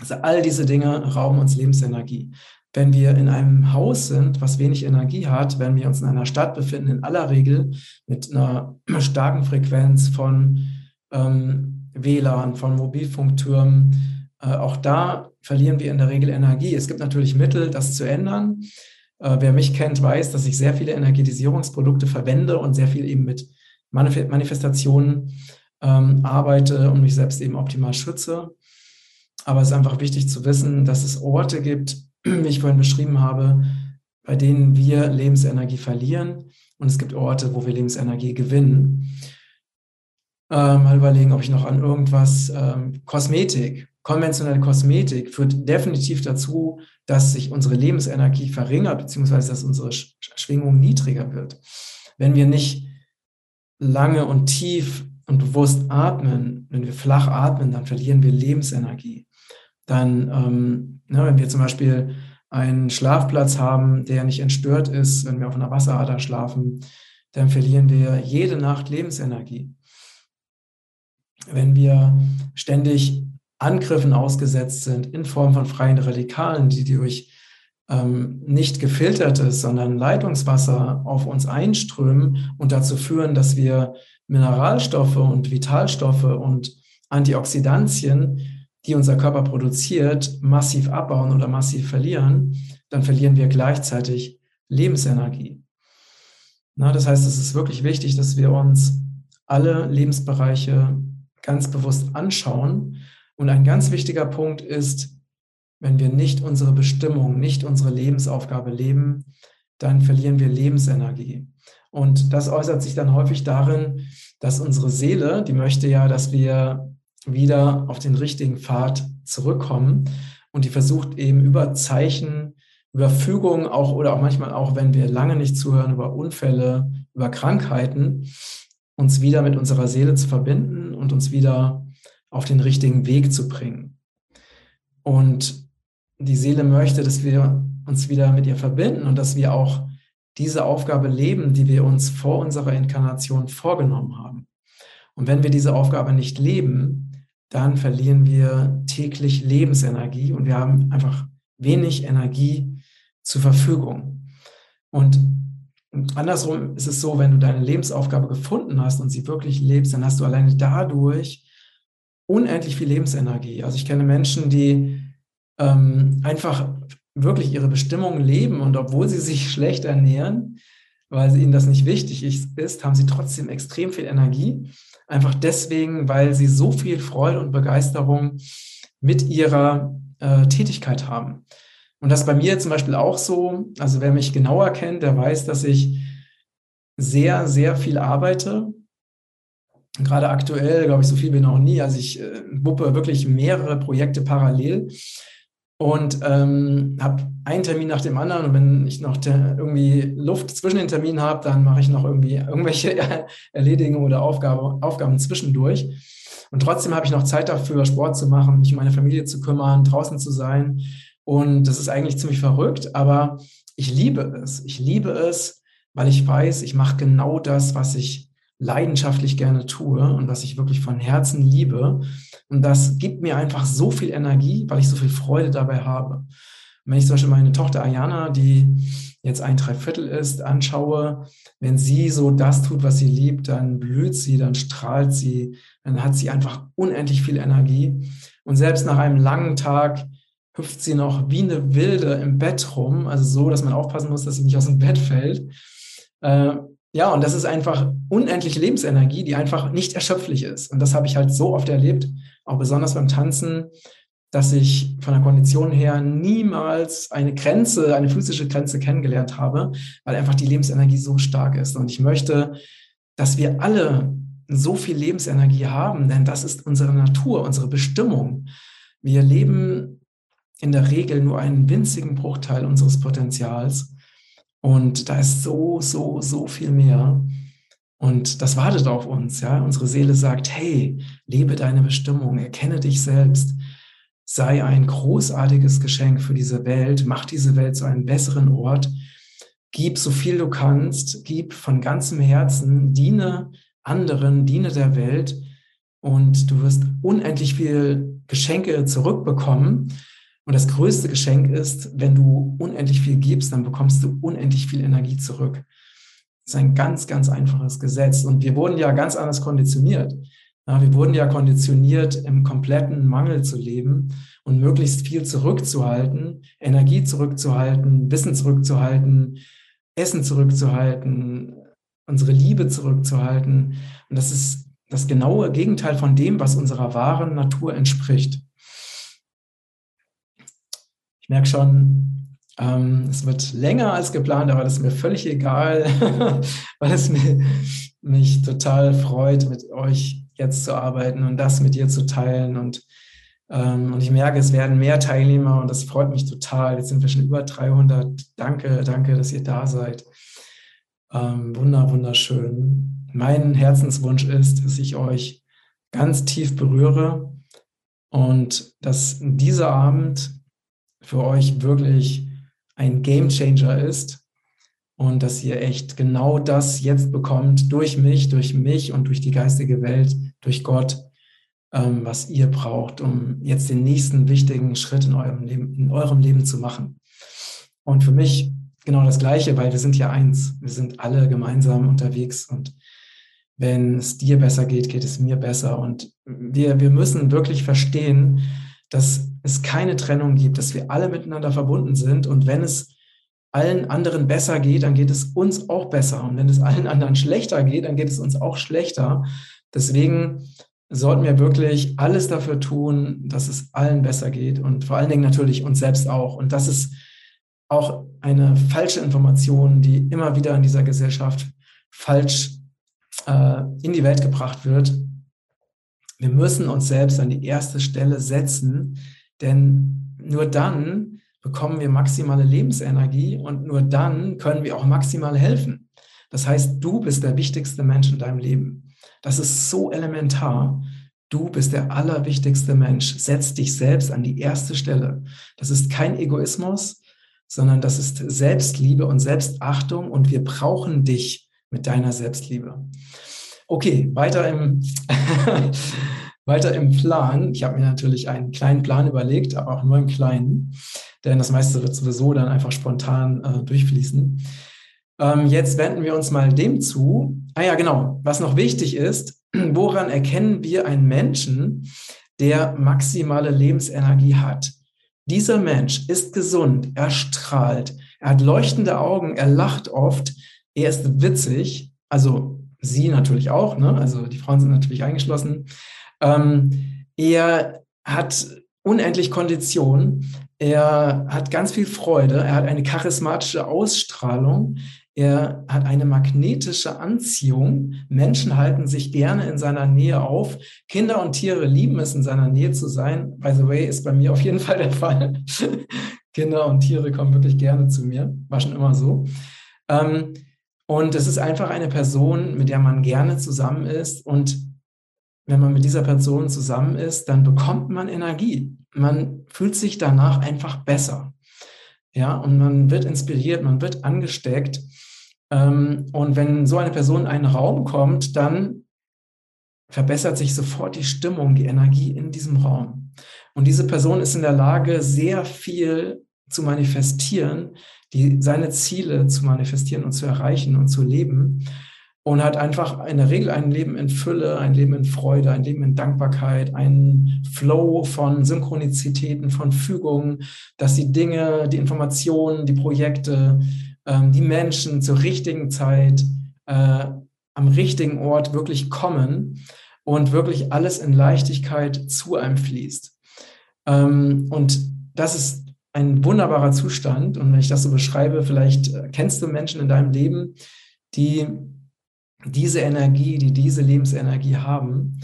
A: Also all diese Dinge rauben uns Lebensenergie. Wenn wir in einem Haus sind, was wenig Energie hat, wenn wir uns in einer Stadt befinden, in aller Regel mit einer starken Frequenz von ähm, WLAN, von Mobilfunktürmen, äh, auch da verlieren wir in der Regel Energie. Es gibt natürlich Mittel, das zu ändern. Äh, wer mich kennt, weiß, dass ich sehr viele Energetisierungsprodukte verwende und sehr viel eben mit Manif Manifestationen ähm, arbeite und mich selbst eben optimal schütze. Aber es ist einfach wichtig zu wissen, dass es Orte gibt, wie ich vorhin beschrieben habe, bei denen wir Lebensenergie verlieren. Und es gibt Orte, wo wir Lebensenergie gewinnen. Äh, mal überlegen, ob ich noch an irgendwas, ähm, Kosmetik, konventionelle Kosmetik führt definitiv dazu, dass sich unsere Lebensenergie verringert, beziehungsweise dass unsere Schwingung niedriger wird. Wenn wir nicht lange und tief und bewusst atmen, wenn wir flach atmen, dann verlieren wir Lebensenergie. Dann, ähm, ne, wenn wir zum Beispiel einen Schlafplatz haben, der nicht entstört ist, wenn wir auf einer Wasserader schlafen, dann verlieren wir jede Nacht Lebensenergie. Wenn wir ständig Angriffen ausgesetzt sind in Form von freien Radikalen, die durch ähm, nicht gefiltertes, sondern Leitungswasser auf uns einströmen und dazu führen, dass wir Mineralstoffe und Vitalstoffe und Antioxidantien, die unser Körper produziert, massiv abbauen oder massiv verlieren, dann verlieren wir gleichzeitig Lebensenergie. Na, das heißt, es ist wirklich wichtig, dass wir uns alle Lebensbereiche ganz bewusst anschauen. Und ein ganz wichtiger Punkt ist, wenn wir nicht unsere Bestimmung, nicht unsere Lebensaufgabe leben, dann verlieren wir Lebensenergie. Und das äußert sich dann häufig darin, dass unsere Seele, die möchte ja, dass wir wieder auf den richtigen Pfad zurückkommen und die versucht eben über Zeichen, über Fügungen auch oder auch manchmal auch, wenn wir lange nicht zuhören, über Unfälle, über Krankheiten, uns wieder mit unserer Seele zu verbinden und uns wieder auf den richtigen Weg zu bringen. Und die Seele möchte, dass wir uns wieder mit ihr verbinden und dass wir auch diese Aufgabe leben, die wir uns vor unserer Inkarnation vorgenommen haben. Und wenn wir diese Aufgabe nicht leben, dann verlieren wir täglich Lebensenergie und wir haben einfach wenig Energie zur Verfügung. Und andersrum ist es so, wenn du deine Lebensaufgabe gefunden hast und sie wirklich lebst, dann hast du alleine dadurch unendlich viel Lebensenergie. Also ich kenne Menschen, die ähm, einfach wirklich ihre Bestimmung leben und obwohl sie sich schlecht ernähren, weil ihnen das nicht wichtig ist, haben sie trotzdem extrem viel Energie. Einfach deswegen, weil sie so viel Freude und Begeisterung mit ihrer äh, Tätigkeit haben. Und das bei mir zum Beispiel auch so. Also wer mich genauer kennt, der weiß, dass ich sehr, sehr viel arbeite. Gerade aktuell, glaube ich, so viel wie noch nie. Also ich äh, wuppe wirklich mehrere Projekte parallel. Und ähm, habe einen Termin nach dem anderen. Und wenn ich noch irgendwie Luft zwischen den Terminen habe, dann mache ich noch irgendwie irgendwelche Erledigungen oder Aufgabe, Aufgaben zwischendurch. Und trotzdem habe ich noch Zeit dafür, Sport zu machen, mich um meine Familie zu kümmern, draußen zu sein. Und das ist eigentlich ziemlich verrückt, aber ich liebe es. Ich liebe es, weil ich weiß, ich mache genau das, was ich leidenschaftlich gerne tue und was ich wirklich von Herzen liebe. Und das gibt mir einfach so viel Energie, weil ich so viel Freude dabei habe. Und wenn ich zum Beispiel meine Tochter Ayana, die jetzt ein Dreiviertel ist, anschaue, wenn sie so das tut, was sie liebt, dann blüht sie, dann strahlt sie, dann hat sie einfach unendlich viel Energie. Und selbst nach einem langen Tag hüpft sie noch wie eine Wilde im Bett rum, also so, dass man aufpassen muss, dass sie nicht aus dem Bett fällt. Äh, ja, und das ist einfach unendliche Lebensenergie, die einfach nicht erschöpflich ist. Und das habe ich halt so oft erlebt, auch besonders beim Tanzen, dass ich von der Kondition her niemals eine Grenze, eine physische Grenze kennengelernt habe, weil einfach die Lebensenergie so stark ist. Und ich möchte, dass wir alle so viel Lebensenergie haben, denn das ist unsere Natur, unsere Bestimmung. Wir leben in der Regel nur einen winzigen Bruchteil unseres Potenzials. Und da ist so, so, so viel mehr. Und das wartet auf uns. Ja? Unsere Seele sagt, hey, lebe deine Bestimmung, erkenne dich selbst, sei ein großartiges Geschenk für diese Welt, mach diese Welt zu einem besseren Ort, gib so viel du kannst, gib von ganzem Herzen, diene anderen, diene der Welt und du wirst unendlich viel Geschenke zurückbekommen. Und das größte Geschenk ist, wenn du unendlich viel gibst, dann bekommst du unendlich viel Energie zurück. Das ist ein ganz, ganz einfaches Gesetz. Und wir wurden ja ganz anders konditioniert. Ja, wir wurden ja konditioniert, im kompletten Mangel zu leben und möglichst viel zurückzuhalten, Energie zurückzuhalten, Wissen zurückzuhalten, Essen zurückzuhalten, unsere Liebe zurückzuhalten. Und das ist das genaue Gegenteil von dem, was unserer wahren Natur entspricht. Ich merke schon, ähm, es wird länger als geplant, aber das ist mir völlig egal, weil es mir, mich total freut, mit euch jetzt zu arbeiten und das mit dir zu teilen. Und, ähm, und ich merke, es werden mehr Teilnehmer und das freut mich total. Jetzt sind wir schon über 300. Danke, danke, dass ihr da seid. Ähm, wunder, wunderschön. Mein Herzenswunsch ist, dass ich euch ganz tief berühre und dass dieser Abend für euch wirklich ein Game Changer ist und dass ihr echt genau das jetzt bekommt durch mich, durch mich und durch die geistige Welt, durch Gott, ähm, was ihr braucht, um jetzt den nächsten wichtigen Schritt in eurem Leben, in eurem Leben zu machen. Und für mich genau das Gleiche, weil wir sind ja eins. Wir sind alle gemeinsam unterwegs und wenn es dir besser geht, geht es mir besser. Und wir, wir müssen wirklich verstehen, dass es keine Trennung gibt, dass wir alle miteinander verbunden sind und wenn es allen anderen besser geht, dann geht es uns auch besser. Und wenn es allen anderen schlechter geht, dann geht es uns auch schlechter. Deswegen sollten wir wirklich alles dafür tun, dass es allen besser geht und vor allen Dingen natürlich uns selbst auch. Und das ist auch eine falsche Information, die immer wieder in dieser Gesellschaft falsch äh, in die Welt gebracht wird. Wir müssen uns selbst an die erste Stelle setzen, denn nur dann bekommen wir maximale Lebensenergie und nur dann können wir auch maximal helfen. Das heißt, du bist der wichtigste Mensch in deinem Leben. Das ist so elementar. Du bist der allerwichtigste Mensch. Setz dich selbst an die erste Stelle. Das ist kein Egoismus, sondern das ist Selbstliebe und Selbstachtung und wir brauchen dich mit deiner Selbstliebe. Okay, weiter im Weiter im Plan. Ich habe mir natürlich einen kleinen Plan überlegt, aber auch nur einen kleinen, denn das meiste wird sowieso dann einfach spontan äh, durchfließen. Ähm, jetzt wenden wir uns mal dem zu. Ah ja, genau. Was noch wichtig ist, woran erkennen wir einen Menschen, der maximale Lebensenergie hat? Dieser Mensch ist gesund, er strahlt, er hat leuchtende Augen, er lacht oft, er ist witzig, also sie natürlich auch, ne? also die Frauen sind natürlich eingeschlossen. Ähm, er hat unendlich Kondition. Er hat ganz viel Freude. Er hat eine charismatische Ausstrahlung. Er hat eine magnetische Anziehung. Menschen halten sich gerne in seiner Nähe auf. Kinder und Tiere lieben es, in seiner Nähe zu sein. By the way, ist bei mir auf jeden Fall der Fall. Kinder und Tiere kommen wirklich gerne zu mir. War schon immer so. Ähm, und es ist einfach eine Person, mit der man gerne zusammen ist. Und wenn man mit dieser Person zusammen ist, dann bekommt man Energie. Man fühlt sich danach einfach besser. Ja, und man wird inspiriert, man wird angesteckt. Ähm, und wenn so eine Person in einen Raum kommt, dann verbessert sich sofort die Stimmung, die Energie in diesem Raum. Und diese Person ist in der Lage, sehr viel zu manifestieren, die, seine Ziele zu manifestieren und zu erreichen und zu leben. Und hat einfach in der Regel ein Leben in Fülle, ein Leben in Freude, ein Leben in Dankbarkeit, einen Flow von Synchronizitäten, von Fügungen, dass die Dinge, die Informationen, die Projekte, ähm, die Menschen zur richtigen Zeit äh, am richtigen Ort wirklich kommen und wirklich alles in Leichtigkeit zu einem fließt. Ähm, und das ist ein wunderbarer Zustand. Und wenn ich das so beschreibe, vielleicht äh, kennst du Menschen in deinem Leben, die diese Energie, die diese Lebensenergie haben.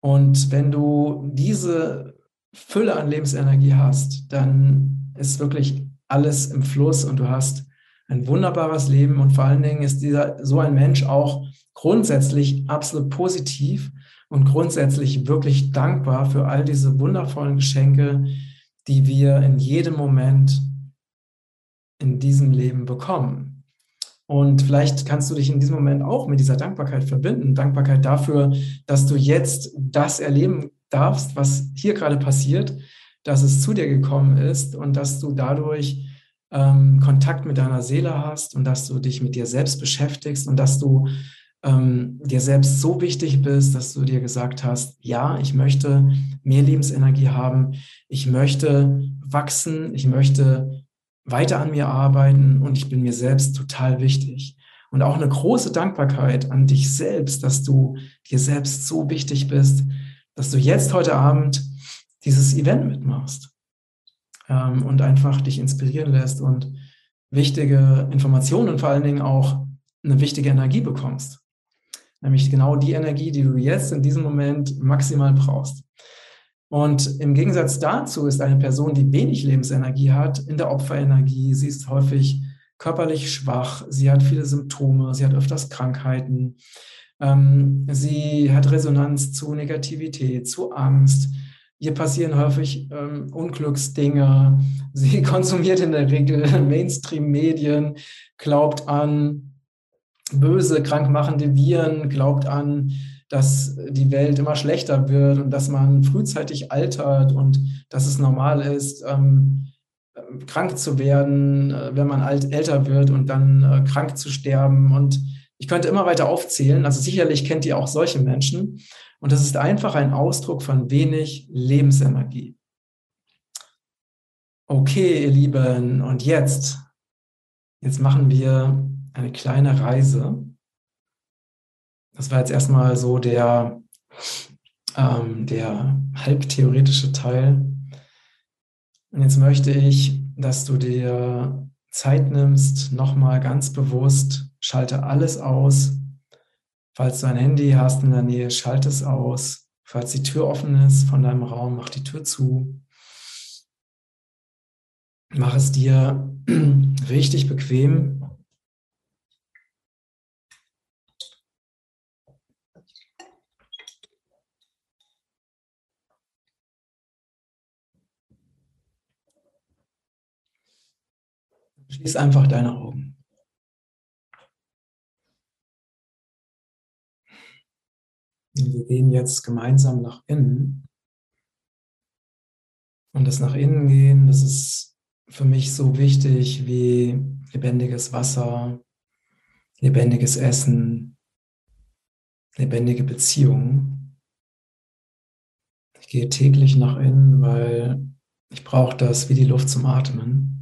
A: Und wenn du diese Fülle an Lebensenergie hast, dann ist wirklich alles im Fluss und du hast ein wunderbares Leben und vor allen Dingen ist dieser so ein Mensch auch grundsätzlich absolut positiv und grundsätzlich wirklich dankbar für all diese wundervollen Geschenke, die wir in jedem Moment in diesem Leben bekommen. Und vielleicht kannst du dich in diesem Moment auch mit dieser Dankbarkeit verbinden. Dankbarkeit dafür, dass du jetzt das erleben darfst, was hier gerade passiert, dass es zu dir gekommen ist und dass du dadurch ähm, Kontakt mit deiner Seele hast und dass du dich mit dir selbst beschäftigst und dass du ähm, dir selbst so wichtig bist, dass du dir gesagt hast, ja, ich möchte mehr Lebensenergie haben, ich möchte wachsen, ich möchte weiter an mir arbeiten und ich bin mir selbst total wichtig. Und auch eine große Dankbarkeit an dich selbst, dass du dir selbst so wichtig bist, dass du jetzt heute Abend dieses Event mitmachst ähm, und einfach dich inspirieren lässt und wichtige Informationen und vor allen Dingen auch eine wichtige Energie bekommst. Nämlich genau die Energie, die du jetzt in diesem Moment maximal brauchst. Und im Gegensatz dazu ist eine Person, die wenig Lebensenergie hat, in der Opferenergie. Sie ist häufig körperlich schwach, sie hat viele Symptome, sie hat öfters Krankheiten, ähm, sie hat Resonanz zu Negativität, zu Angst, Ihr passieren häufig ähm, Unglücksdinge. Sie konsumiert in der Regel Mainstream-Medien, glaubt an böse, krankmachende Viren, glaubt an, dass die Welt immer schlechter wird und dass man frühzeitig altert und dass es normal ist, ähm, krank zu werden, äh, wenn man alt, älter wird und dann äh, krank zu sterben. Und ich könnte immer weiter aufzählen. Also sicherlich kennt ihr auch solche Menschen. Und das ist einfach ein Ausdruck von wenig Lebensenergie. Okay, ihr Lieben, und jetzt, jetzt machen wir eine kleine Reise. Das war jetzt erstmal so der, ähm, der halbtheoretische Teil. Und jetzt möchte ich, dass du dir Zeit nimmst, nochmal ganz bewusst, schalte alles aus, Falls du ein Handy hast in der Nähe, schalte es aus. Falls die Tür offen ist von deinem Raum, mach die Tür zu. Mach es dir richtig bequem. Schließ einfach deine Augen. Wir gehen jetzt gemeinsam nach innen. Und das nach innen gehen, das ist für mich so wichtig wie lebendiges Wasser, lebendiges Essen, lebendige Beziehungen. Ich gehe täglich nach innen, weil ich brauche das wie die Luft zum Atmen.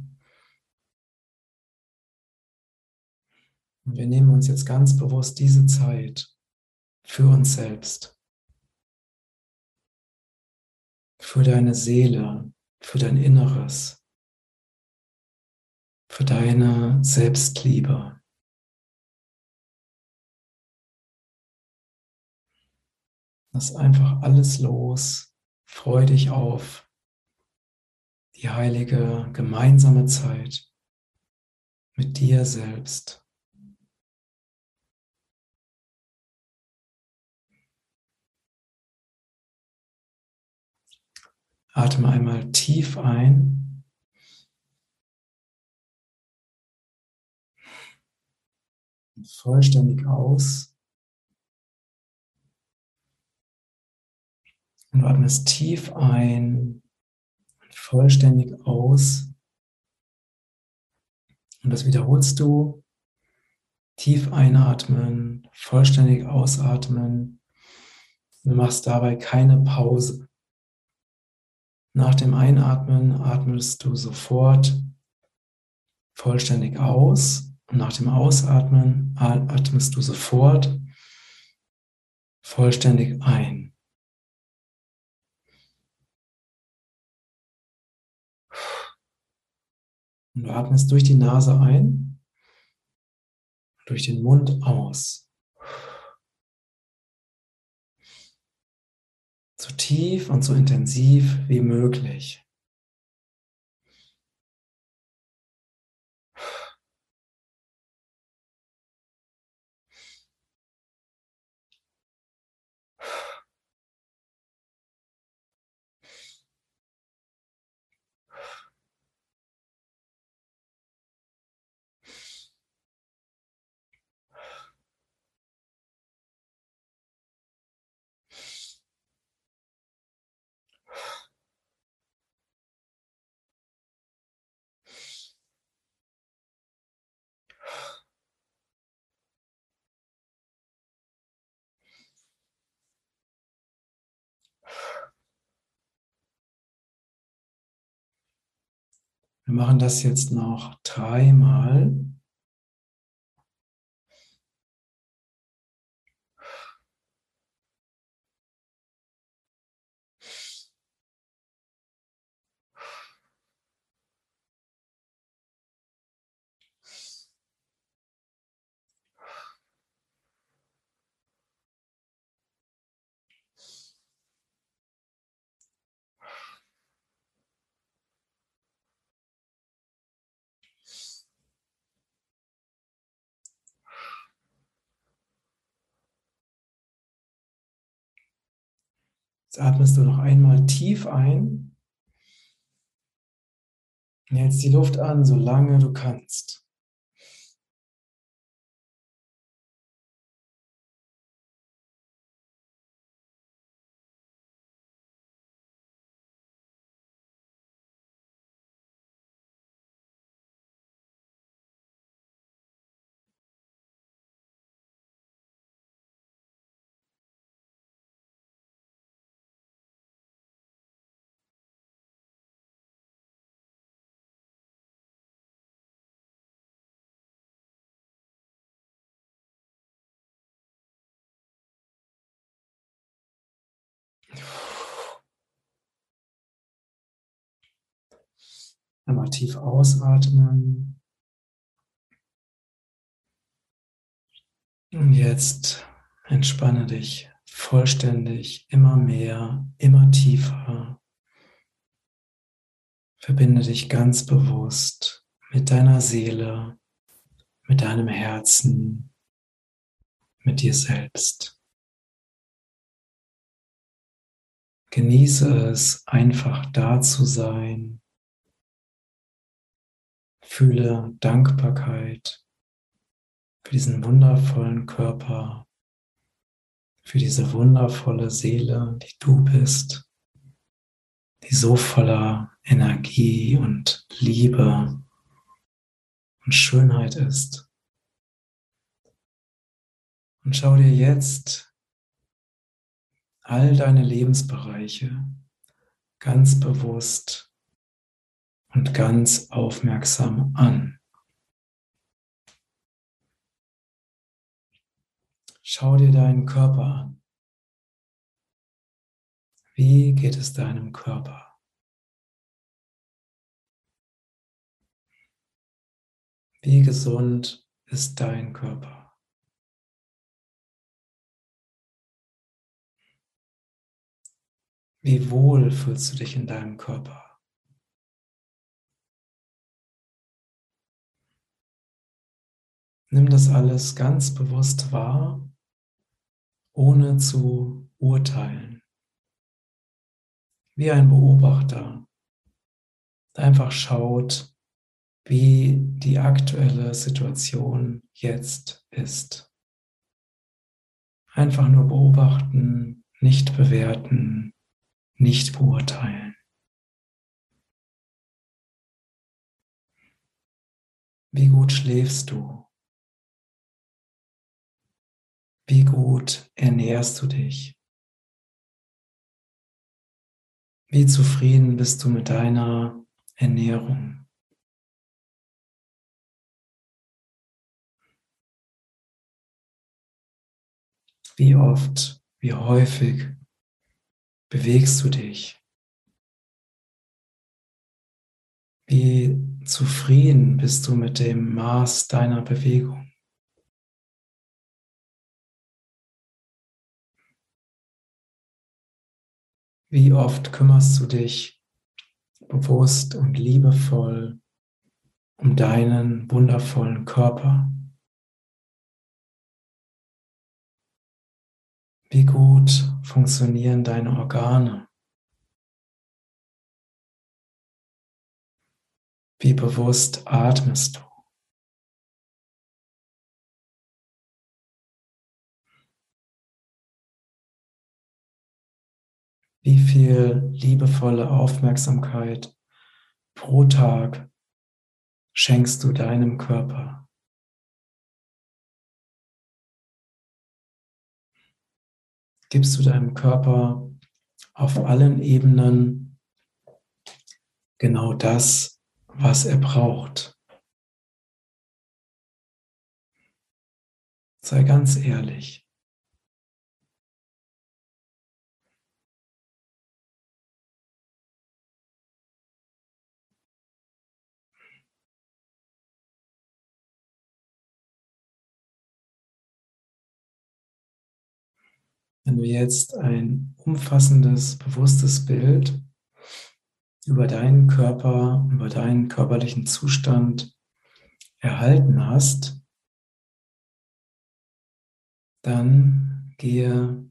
A: Und wir nehmen uns jetzt ganz bewusst diese Zeit für uns selbst, für deine Seele, für dein Inneres, für deine Selbstliebe. Lass einfach alles los, freu dich auf die heilige gemeinsame Zeit mit dir selbst. Atme einmal tief ein. Vollständig aus. Und du atmest tief ein vollständig aus. Und das wiederholst du. Tief einatmen, vollständig ausatmen. Du machst dabei keine Pause. Nach dem Einatmen atmest du sofort vollständig aus und nach dem Ausatmen atmest du sofort vollständig ein. Und du atmest durch die Nase ein, durch den Mund aus. So tief und so intensiv wie möglich. Wir machen das jetzt noch dreimal. Atmest du noch einmal tief ein. Und hältst die Luft an, solange du kannst. Einmal tief ausatmen. Und jetzt entspanne dich vollständig, immer mehr, immer tiefer. Verbinde dich ganz bewusst mit deiner Seele, mit deinem Herzen, mit dir selbst. Genieße es, einfach da zu sein. Fühle Dankbarkeit für diesen wundervollen Körper, für diese wundervolle Seele, die du bist, die so voller Energie und Liebe und Schönheit ist. Und schau dir jetzt all deine Lebensbereiche ganz bewusst und ganz aufmerksam an. Schau dir deinen Körper an. Wie geht es deinem Körper? Wie gesund ist dein Körper? Wie wohl fühlst du dich in deinem Körper? Nimm das alles ganz bewusst wahr, ohne zu urteilen. Wie ein Beobachter, der einfach schaut, wie die aktuelle Situation jetzt ist. Einfach nur beobachten, nicht bewerten, nicht beurteilen. Wie gut schläfst du? Wie gut ernährst du dich? Wie zufrieden bist du mit deiner Ernährung? Wie oft, wie häufig bewegst du dich? Wie zufrieden bist du mit dem Maß deiner Bewegung? Wie oft kümmerst du dich bewusst und liebevoll um deinen wundervollen Körper? Wie gut funktionieren deine Organe? Wie bewusst atmest du? Wie viel liebevolle Aufmerksamkeit pro Tag schenkst du deinem Körper? Gibst du deinem Körper auf allen Ebenen genau das, was er braucht? Sei ganz ehrlich. Wenn du jetzt ein umfassendes, bewusstes Bild über deinen Körper, über deinen körperlichen Zustand erhalten hast, dann gehe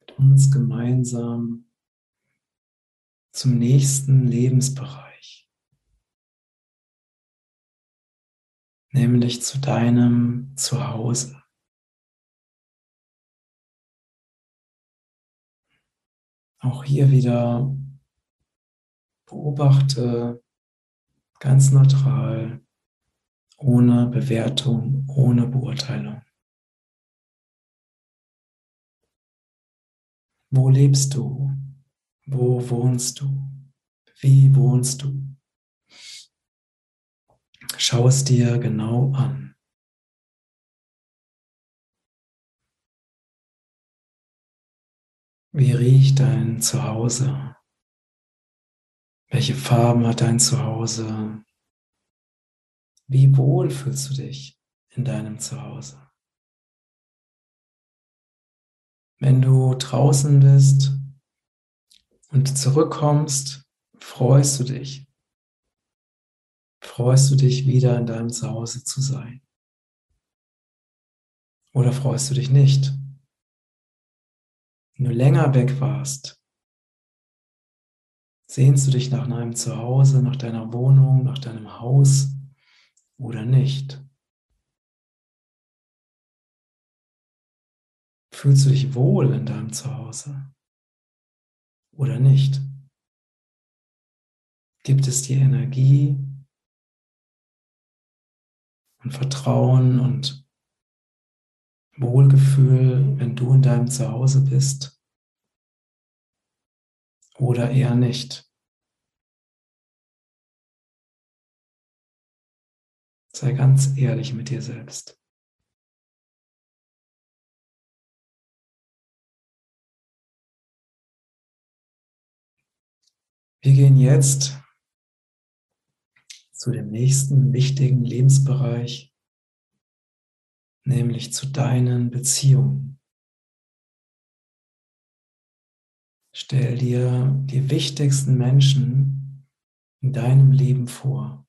A: mit uns gemeinsam zum nächsten Lebensbereich, nämlich zu deinem Zuhause. Auch hier wieder beobachte ganz neutral, ohne Bewertung, ohne Beurteilung. Wo lebst du? Wo wohnst du? Wie wohnst du? Schau es dir genau an. Wie riecht dein Zuhause? Welche Farben hat dein Zuhause? Wie wohl fühlst du dich in deinem Zuhause? Wenn du draußen bist und zurückkommst, freust du dich. Freust du dich wieder in deinem Zuhause zu sein? Oder freust du dich nicht? Wenn du länger weg warst, sehnst du dich nach einem Zuhause, nach deiner Wohnung, nach deinem Haus oder nicht? Fühlst du dich wohl in deinem Zuhause oder nicht? Gibt es dir Energie und Vertrauen und Wohlgefühl, wenn du in deinem Zuhause bist oder eher nicht. Sei ganz ehrlich mit dir selbst. Wir gehen jetzt zu dem nächsten wichtigen Lebensbereich, nämlich zu deinen Beziehungen. Stell dir die wichtigsten Menschen in deinem Leben vor.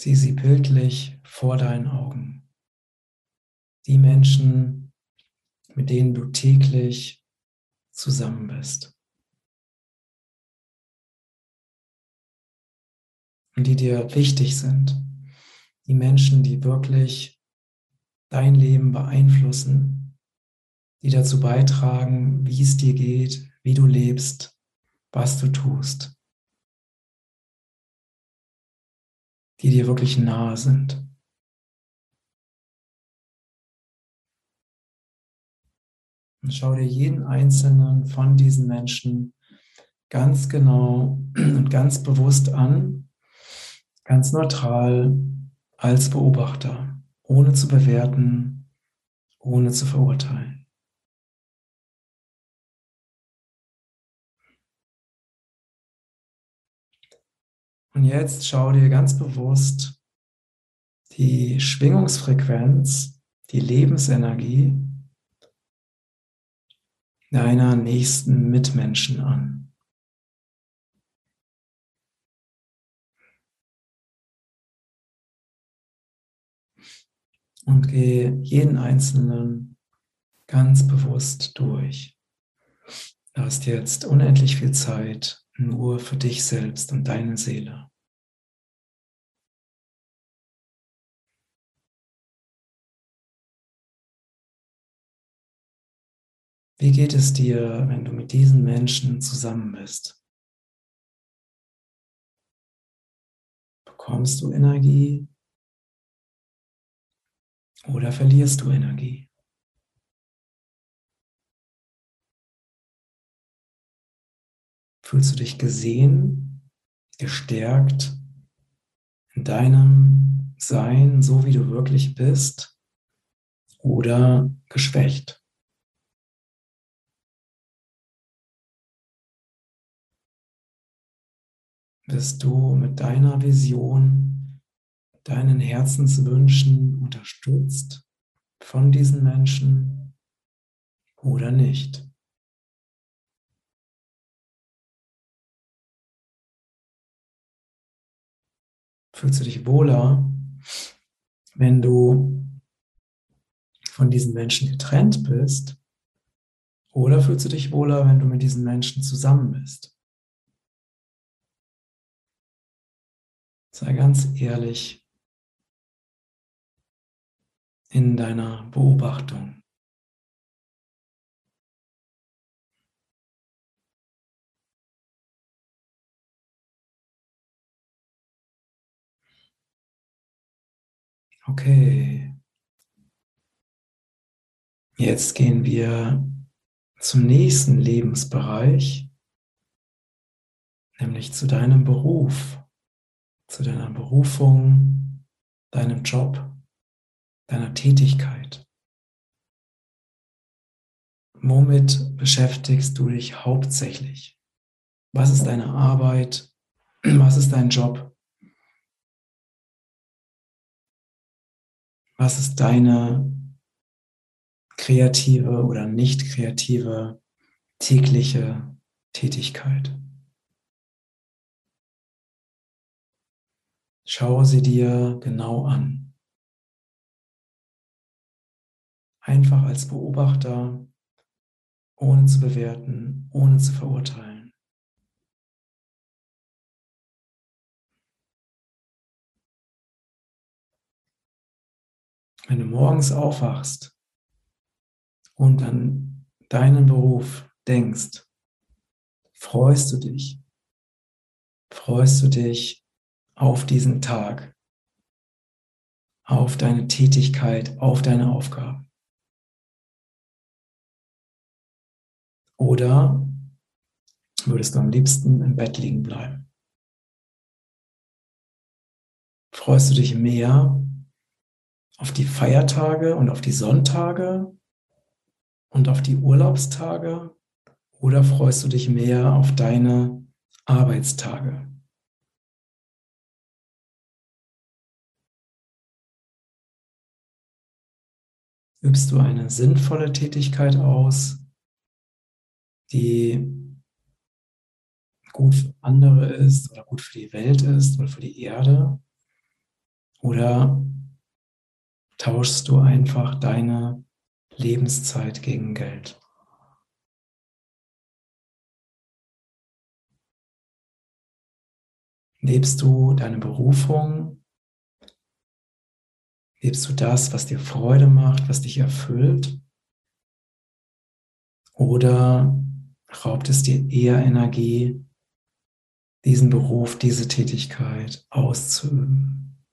A: Sieh sie bildlich vor deinen Augen. Die Menschen, mit denen du täglich zusammen bist. Die dir wichtig sind. Die Menschen, die wirklich dein Leben beeinflussen, die dazu beitragen, wie es dir geht, wie du lebst, was du tust. die dir wirklich nahe sind. Und schau dir jeden einzelnen von diesen Menschen ganz genau und ganz bewusst an, ganz neutral als Beobachter, ohne zu bewerten, ohne zu verurteilen. Und jetzt schau dir ganz bewusst die Schwingungsfrequenz, die Lebensenergie deiner nächsten Mitmenschen an. Und gehe jeden einzelnen ganz bewusst durch. Du hast jetzt unendlich viel Zeit nur für dich selbst und deine Seele. Wie geht es dir, wenn du mit diesen Menschen zusammen bist? Bekommst du Energie oder verlierst du Energie? Fühlst du dich gesehen, gestärkt in deinem Sein, so wie du wirklich bist, oder geschwächt? wirst du mit deiner Vision, deinen Herzenswünschen unterstützt von diesen Menschen oder nicht. Fühlst du dich wohler, wenn du von diesen Menschen getrennt bist? Oder fühlst du dich wohler, wenn du mit diesen Menschen zusammen bist? Sei ganz ehrlich in deiner Beobachtung. Okay. Jetzt gehen wir zum nächsten Lebensbereich, nämlich zu deinem Beruf zu deiner Berufung, deinem Job, deiner Tätigkeit. Womit beschäftigst du dich hauptsächlich? Was ist deine Arbeit? Was ist dein Job? Was ist deine kreative oder nicht kreative tägliche Tätigkeit? Schau sie dir genau an. Einfach als Beobachter, ohne zu bewerten, ohne zu verurteilen. Wenn du morgens aufwachst und an deinen Beruf denkst, freust du dich. Freust du dich auf diesen Tag, auf deine Tätigkeit, auf deine Aufgaben. Oder würdest du am liebsten im Bett liegen bleiben? Freust du dich mehr auf die Feiertage und auf die Sonntage und auf die Urlaubstage oder freust du dich mehr auf deine Arbeitstage? Übst du eine sinnvolle Tätigkeit aus, die gut für andere ist oder gut für die Welt ist oder für die Erde? Oder tauschst du einfach deine Lebenszeit gegen Geld? Lebst du deine Berufung? Lebst du das, was dir Freude macht, was dich erfüllt? Oder raubt es dir eher Energie, diesen Beruf, diese Tätigkeit auszuüben?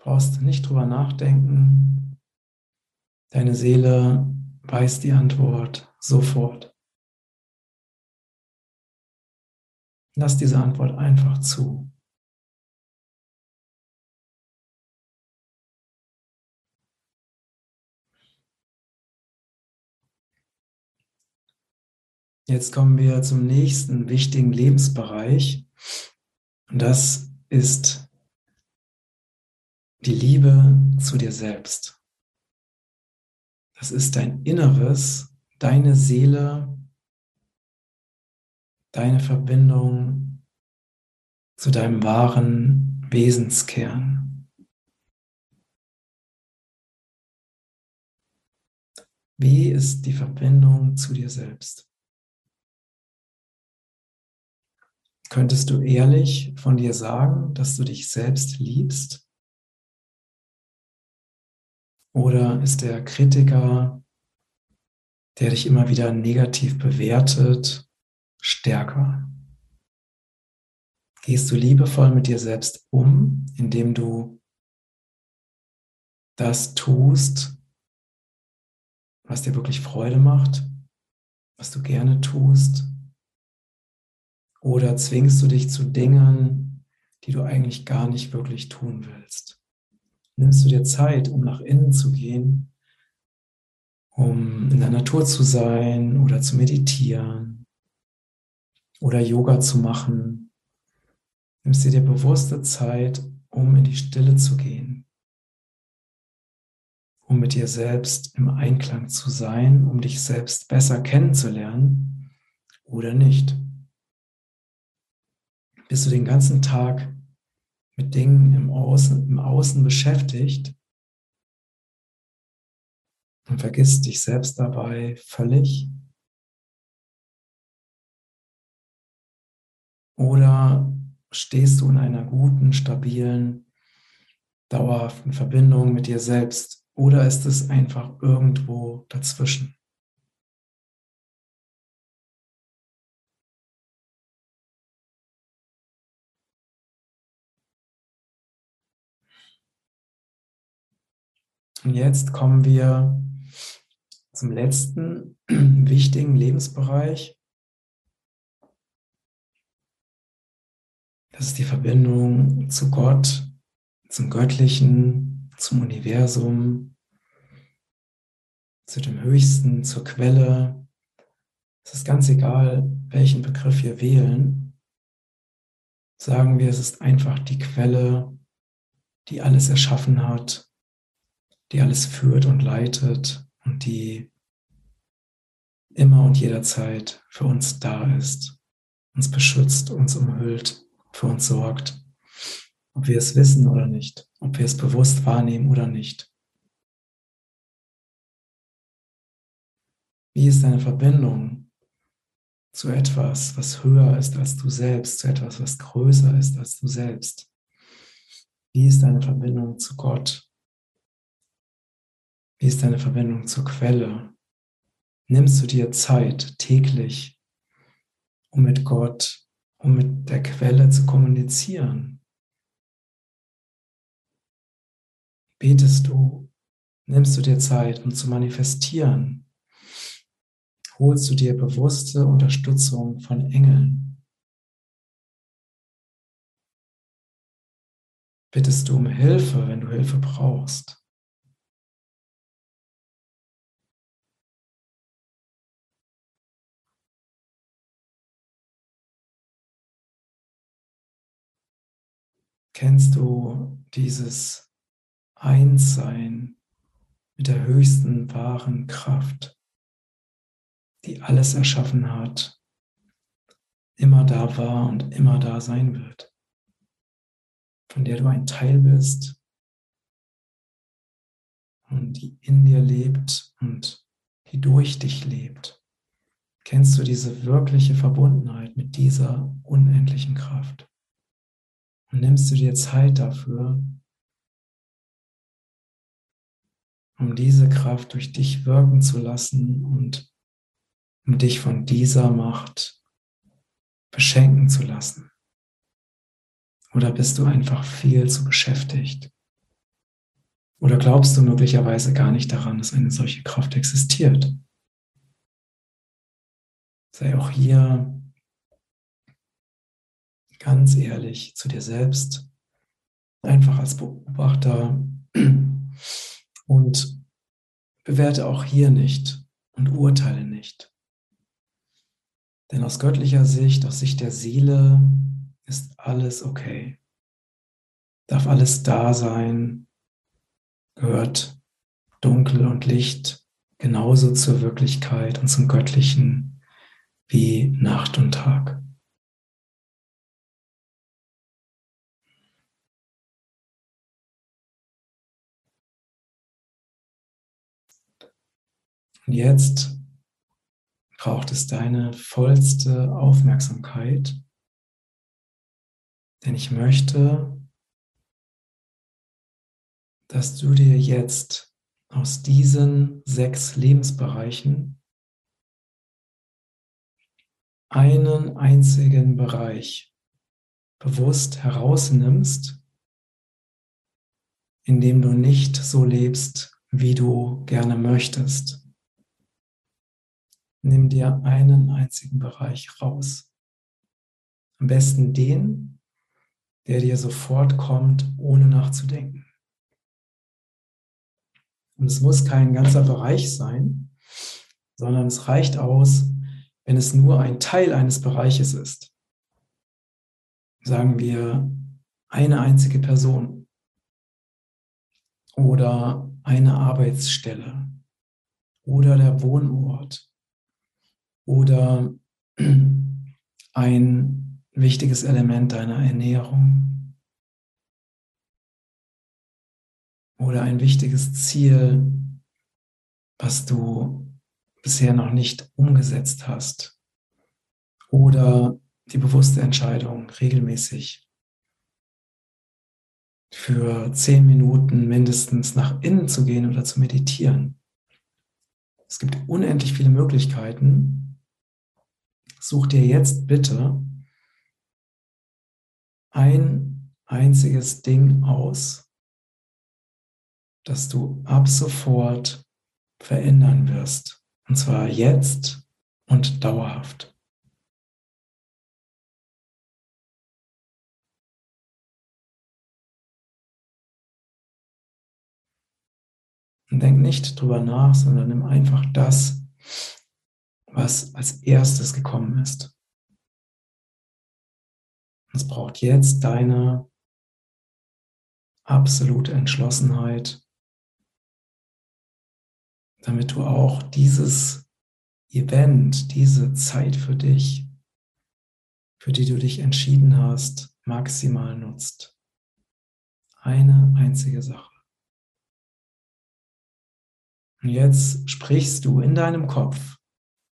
A: Brauchst nicht drüber nachdenken. Deine Seele weiß die Antwort sofort. Lass diese Antwort einfach zu. Jetzt kommen wir zum nächsten wichtigen Lebensbereich. Und das ist die Liebe zu dir selbst. Das ist dein Inneres, deine Seele, deine Verbindung zu deinem wahren Wesenskern. Wie ist die Verbindung zu dir selbst? Könntest du ehrlich von dir sagen, dass du dich selbst liebst? Oder ist der Kritiker, der dich immer wieder negativ bewertet, stärker? Gehst du liebevoll mit dir selbst um, indem du das tust, was dir wirklich Freude macht, was du gerne tust? Oder zwingst du dich zu Dingen, die du eigentlich gar nicht wirklich tun willst? Nimmst du dir Zeit, um nach innen zu gehen, um in der Natur zu sein oder zu meditieren? oder Yoga zu machen. Nimmst du dir bewusste Zeit, um in die Stille zu gehen, um mit dir selbst im Einklang zu sein, um dich selbst besser kennenzulernen oder nicht. Bist du den ganzen Tag mit Dingen im Außen, im Außen beschäftigt und vergisst dich selbst dabei völlig Oder stehst du in einer guten, stabilen, dauerhaften Verbindung mit dir selbst? Oder ist es einfach irgendwo dazwischen? Und jetzt kommen wir zum letzten wichtigen Lebensbereich, Das ist die Verbindung zu Gott, zum Göttlichen, zum Universum, zu dem Höchsten, zur Quelle. Es ist ganz egal, welchen Begriff wir wählen. Sagen wir, es ist einfach die Quelle, die alles erschaffen hat, die alles führt und leitet und die immer und jederzeit für uns da ist, uns beschützt, uns umhüllt für uns sorgt, ob wir es wissen oder nicht, ob wir es bewusst wahrnehmen oder nicht. Wie ist deine Verbindung zu etwas, was höher ist als du selbst, zu etwas, was größer ist als du selbst? Wie ist deine Verbindung zu Gott? Wie ist deine Verbindung zur Quelle? Nimmst du dir Zeit täglich, um mit Gott um mit der Quelle zu kommunizieren? Betest du? Nimmst du dir Zeit, um zu manifestieren? Holst du dir bewusste Unterstützung von Engeln? Bittest du um Hilfe, wenn du Hilfe brauchst? Kennst du dieses Einssein mit der höchsten wahren Kraft, die alles erschaffen hat, immer da war und immer da sein wird, von der du ein Teil bist und die in dir lebt und die durch dich lebt. Kennst du diese wirkliche Verbundenheit mit dieser unendlichen Kraft? Und nimmst du dir Zeit dafür, um diese Kraft durch dich wirken zu lassen und um dich von dieser Macht beschenken zu lassen? Oder bist du einfach viel zu beschäftigt? Oder glaubst du möglicherweise gar nicht daran, dass eine solche Kraft existiert? Sei auch hier ganz ehrlich zu dir selbst, einfach als Beobachter und bewerte auch hier nicht und urteile nicht. Denn aus göttlicher Sicht, aus Sicht der Seele, ist alles okay. Darf alles da sein, gehört Dunkel und Licht genauso zur Wirklichkeit und zum Göttlichen wie Nacht und Tag. Und jetzt braucht es deine vollste Aufmerksamkeit, denn ich möchte, dass du dir jetzt aus diesen sechs Lebensbereichen einen einzigen Bereich bewusst herausnimmst, in dem du nicht so lebst, wie du gerne möchtest. Nimm dir einen einzigen Bereich raus. Am besten den, der dir sofort kommt, ohne nachzudenken. Und es muss kein ganzer Bereich sein, sondern es reicht aus, wenn es nur ein Teil eines Bereiches ist. Sagen wir eine einzige Person oder eine Arbeitsstelle oder der Wohnort oder ein wichtiges Element deiner Ernährung oder ein wichtiges Ziel, was du bisher noch nicht umgesetzt hast oder die bewusste Entscheidung regelmäßig für zehn Minuten mindestens nach innen zu gehen oder zu meditieren. Es gibt unendlich viele Möglichkeiten, Such dir jetzt bitte ein einziges Ding aus, das du ab sofort verändern wirst. Und zwar jetzt und dauerhaft. Und denk nicht drüber nach, sondern nimm einfach das, was als erstes gekommen ist. Es braucht jetzt deine absolute Entschlossenheit, damit du auch dieses Event, diese Zeit für dich, für die du dich entschieden hast, maximal nutzt. Eine einzige Sache. Und jetzt sprichst du in deinem Kopf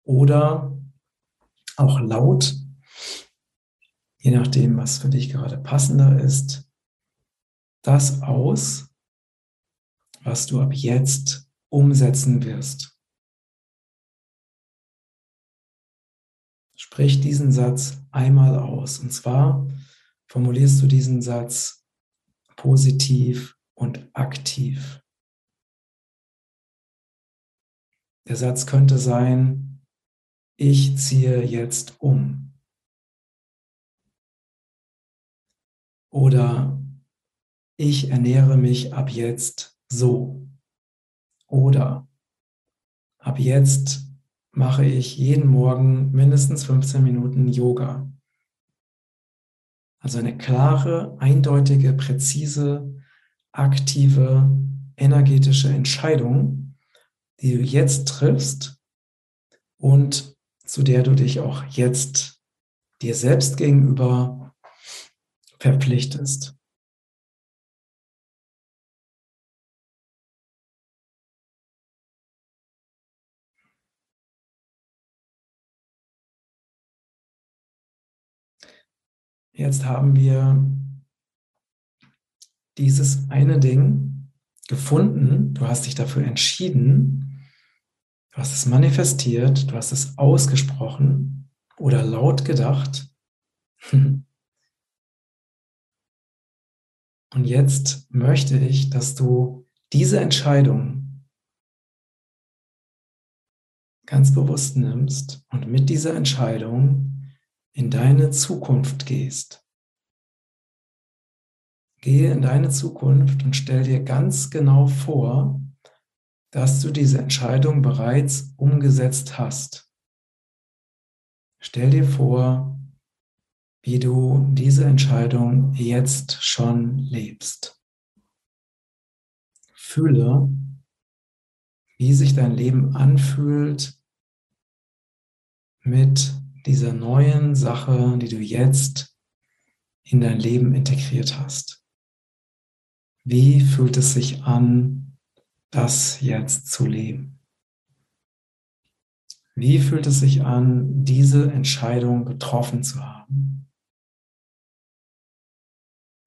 A: oder auch laut, je nachdem, was für dich gerade passender ist, das aus, was du ab jetzt umsetzen wirst. Sprich diesen Satz einmal aus. Und zwar formulierst du diesen Satz positiv und aktiv. Der Satz könnte sein, ich ziehe jetzt um. Oder ich ernähre mich ab jetzt so. Oder ab jetzt mache ich jeden Morgen mindestens 15 Minuten Yoga. Also eine klare, eindeutige, präzise aktive, energetische Entscheidung, die du jetzt triffst und zu der du dich auch jetzt dir selbst gegenüber verpflichtest. Jetzt haben wir dieses eine Ding gefunden, du hast dich dafür entschieden, du hast es manifestiert, du hast es ausgesprochen oder laut gedacht. Und jetzt möchte ich, dass du diese Entscheidung ganz bewusst nimmst und mit dieser Entscheidung in deine Zukunft gehst. Gehe in deine Zukunft und stell dir ganz genau vor, dass du diese Entscheidung bereits umgesetzt hast. Stell dir vor, wie du diese Entscheidung jetzt schon lebst. Fühle, wie sich dein Leben anfühlt mit dieser neuen Sache, die du jetzt in dein Leben integriert hast. Wie fühlt es sich an, das jetzt zu leben? Wie fühlt es sich an, diese Entscheidung getroffen zu haben?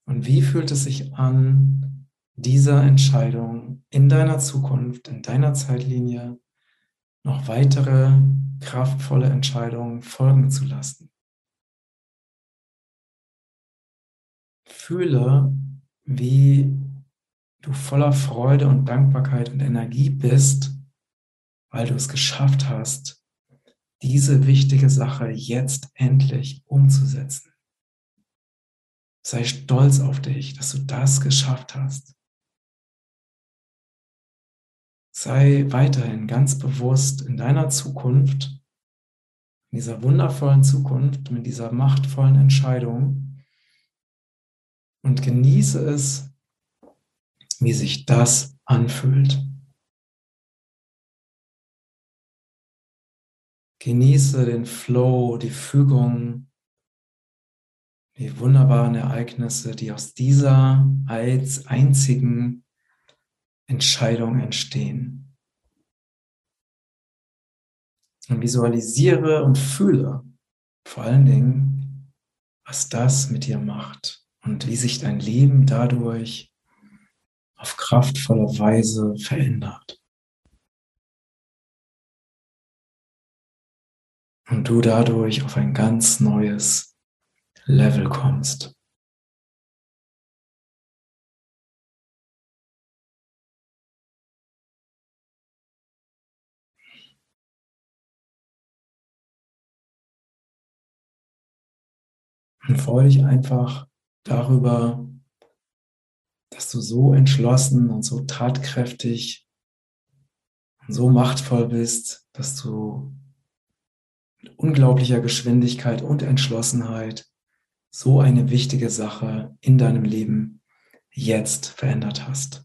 A: Und wie fühlt es sich an, dieser Entscheidung in deiner Zukunft, in deiner Zeitlinie noch weitere kraftvolle Entscheidungen folgen zu lassen. Fühle, wie du voller Freude und Dankbarkeit und Energie bist, weil du es geschafft hast, diese wichtige Sache jetzt endlich umzusetzen. Sei stolz auf dich, dass du das geschafft hast. Sei weiterhin ganz bewusst in deiner Zukunft, in dieser wundervollen Zukunft, mit dieser machtvollen Entscheidung und genieße es, wie sich das anfühlt. Genieße den Flow, die Fügung, die wunderbaren Ereignisse, die aus dieser als einzigen Entscheidungen entstehen. Und visualisiere und fühle vor allen Dingen, was das mit dir macht und wie sich dein Leben dadurch auf kraftvolle Weise verändert. Und du dadurch auf ein ganz neues Level kommst. Und freue dich einfach darüber, dass du so entschlossen und so tatkräftig und so machtvoll bist, dass du mit unglaublicher Geschwindigkeit und Entschlossenheit so eine wichtige Sache in deinem Leben jetzt verändert hast.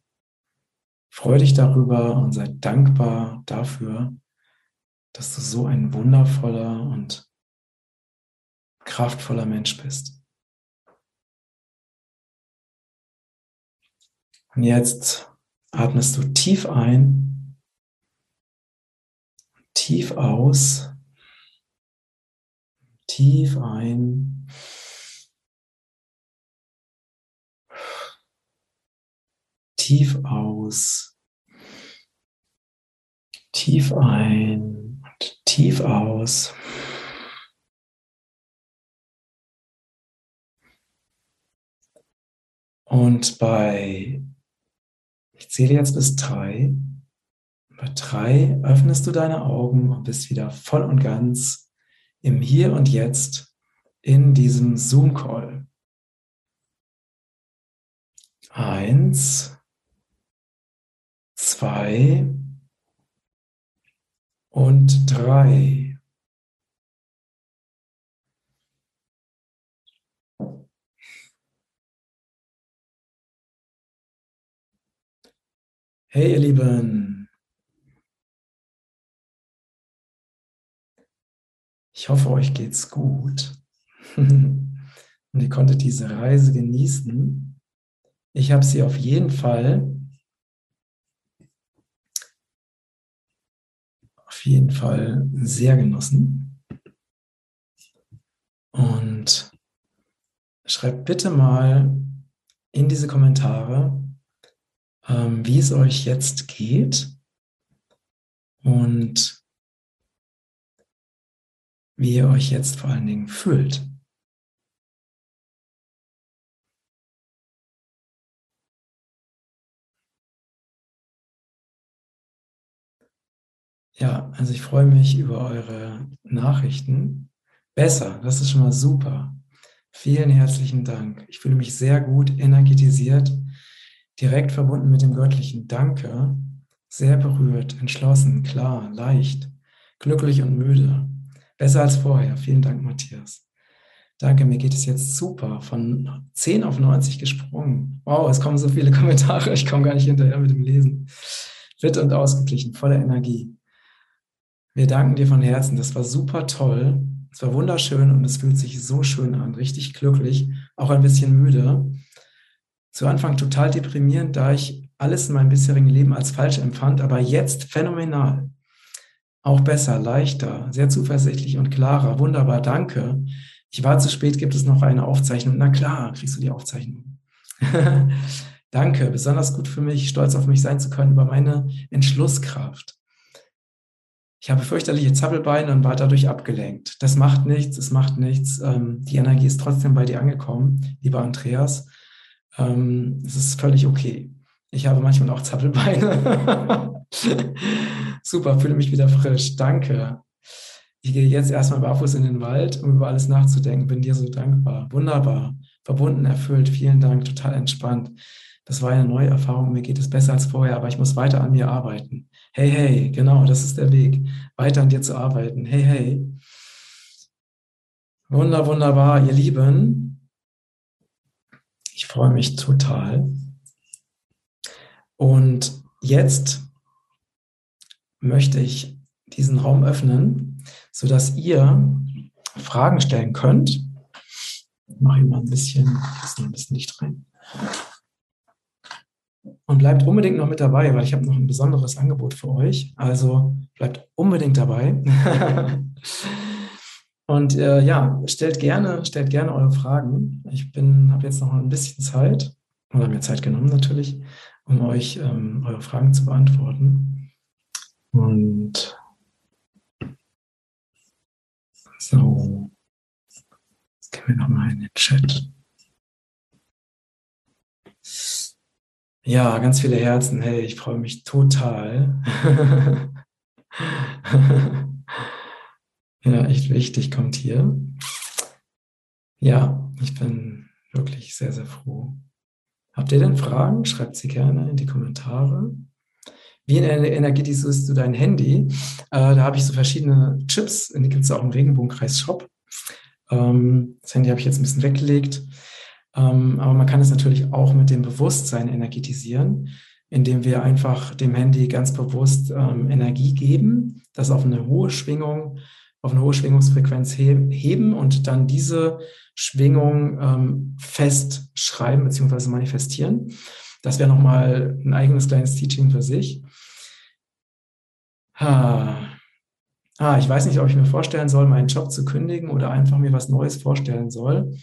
A: Freue dich darüber und sei dankbar dafür, dass du so ein wundervoller und kraftvoller Mensch bist. Und jetzt atmest du tief ein, tief aus, tief ein. Tief aus, tief ein und tief aus. Und bei, ich zähle jetzt bis drei. Bei drei öffnest du deine Augen und bist wieder voll und ganz im Hier und Jetzt in diesem Zoom-Call. Eins, zwei und drei. Hey ihr Lieben, ich hoffe, euch geht's gut und ihr konntet diese Reise genießen. Ich habe sie auf jeden Fall, auf jeden Fall sehr genossen. Und schreibt bitte mal in diese Kommentare, ähm, wie es euch jetzt geht und wie ihr euch jetzt vor allen Dingen fühlt. Ja, also ich freue mich über eure Nachrichten. Besser, das ist schon mal super. Vielen herzlichen Dank. Ich fühle mich sehr gut energetisiert direkt verbunden mit dem göttlichen Danke, sehr berührt, entschlossen, klar, leicht, glücklich und müde. Besser als vorher. Vielen Dank, Matthias. Danke, mir geht es jetzt super. Von 10 auf 90 gesprungen. Wow, es kommen so viele Kommentare. Ich komme gar nicht hinterher mit dem Lesen. Fit und ausgeglichen, voller Energie. Wir danken dir von Herzen. Das war super toll. Es war wunderschön und es fühlt sich so schön an. Richtig glücklich, auch ein bisschen müde zu Anfang total deprimierend, da ich alles in meinem bisherigen Leben als falsch empfand, aber jetzt phänomenal. Auch besser, leichter, sehr zuversichtlich und klarer. Wunderbar, danke. Ich war zu spät, gibt es noch eine Aufzeichnung? Na klar, kriegst du die Aufzeichnung. danke, besonders gut für mich, stolz auf mich sein zu können über meine Entschlusskraft. Ich habe fürchterliche Zappelbeine und war dadurch abgelenkt. Das macht nichts, es macht nichts. Ähm, die Energie ist trotzdem bei dir angekommen, lieber Andreas. Ähm, es ist völlig okay. Ich habe manchmal auch Zappelbeine. Super, fühle mich wieder frisch. Danke. Ich gehe jetzt erstmal barfuß in den Wald, um über alles nachzudenken. Bin dir so dankbar. Wunderbar. Verbunden, erfüllt. Vielen Dank. Total entspannt. Das war eine neue Erfahrung. Mir geht es besser als vorher, aber ich muss weiter an mir arbeiten. Hey, hey, genau, das ist der Weg. Weiter an dir zu arbeiten. Hey, hey. Wunder, wunderbar, ihr Lieben. Ich freue mich total. Und jetzt möchte ich diesen Raum öffnen, sodass ihr Fragen stellen könnt. Ich mache mal ein bisschen, ein bisschen Licht rein. Und bleibt unbedingt noch mit dabei, weil ich habe noch ein besonderes Angebot für euch. Also bleibt unbedingt dabei. Und äh, ja, stellt gerne, stellt gerne eure Fragen. Ich habe jetzt noch ein bisschen Zeit, oder mir Zeit genommen natürlich, um euch ähm, eure Fragen zu beantworten. Und so, jetzt gehen wir nochmal in den Chat. Ja, ganz viele Herzen. Hey, ich freue mich total. Ja, echt wichtig kommt hier. Ja, ich bin wirklich sehr, sehr froh. Habt ihr denn Fragen? Schreibt sie gerne in die Kommentare. Wie energetisierst du dein Handy? Äh, da habe ich so verschiedene Chips, die gibt es auch im Regenbogenkreis-Shop. Ähm, das Handy habe ich jetzt ein bisschen weggelegt. Ähm, aber man kann es natürlich auch mit dem Bewusstsein energetisieren, indem wir einfach dem Handy ganz bewusst ähm, Energie geben, das auf eine hohe Schwingung auf eine hohe Schwingungsfrequenz heben und dann diese Schwingung ähm, festschreiben bzw. manifestieren. Das wäre nochmal ein eigenes kleines Teaching für sich. Ah. ich weiß nicht, ob ich mir vorstellen soll, meinen Job zu kündigen oder einfach mir was Neues vorstellen soll.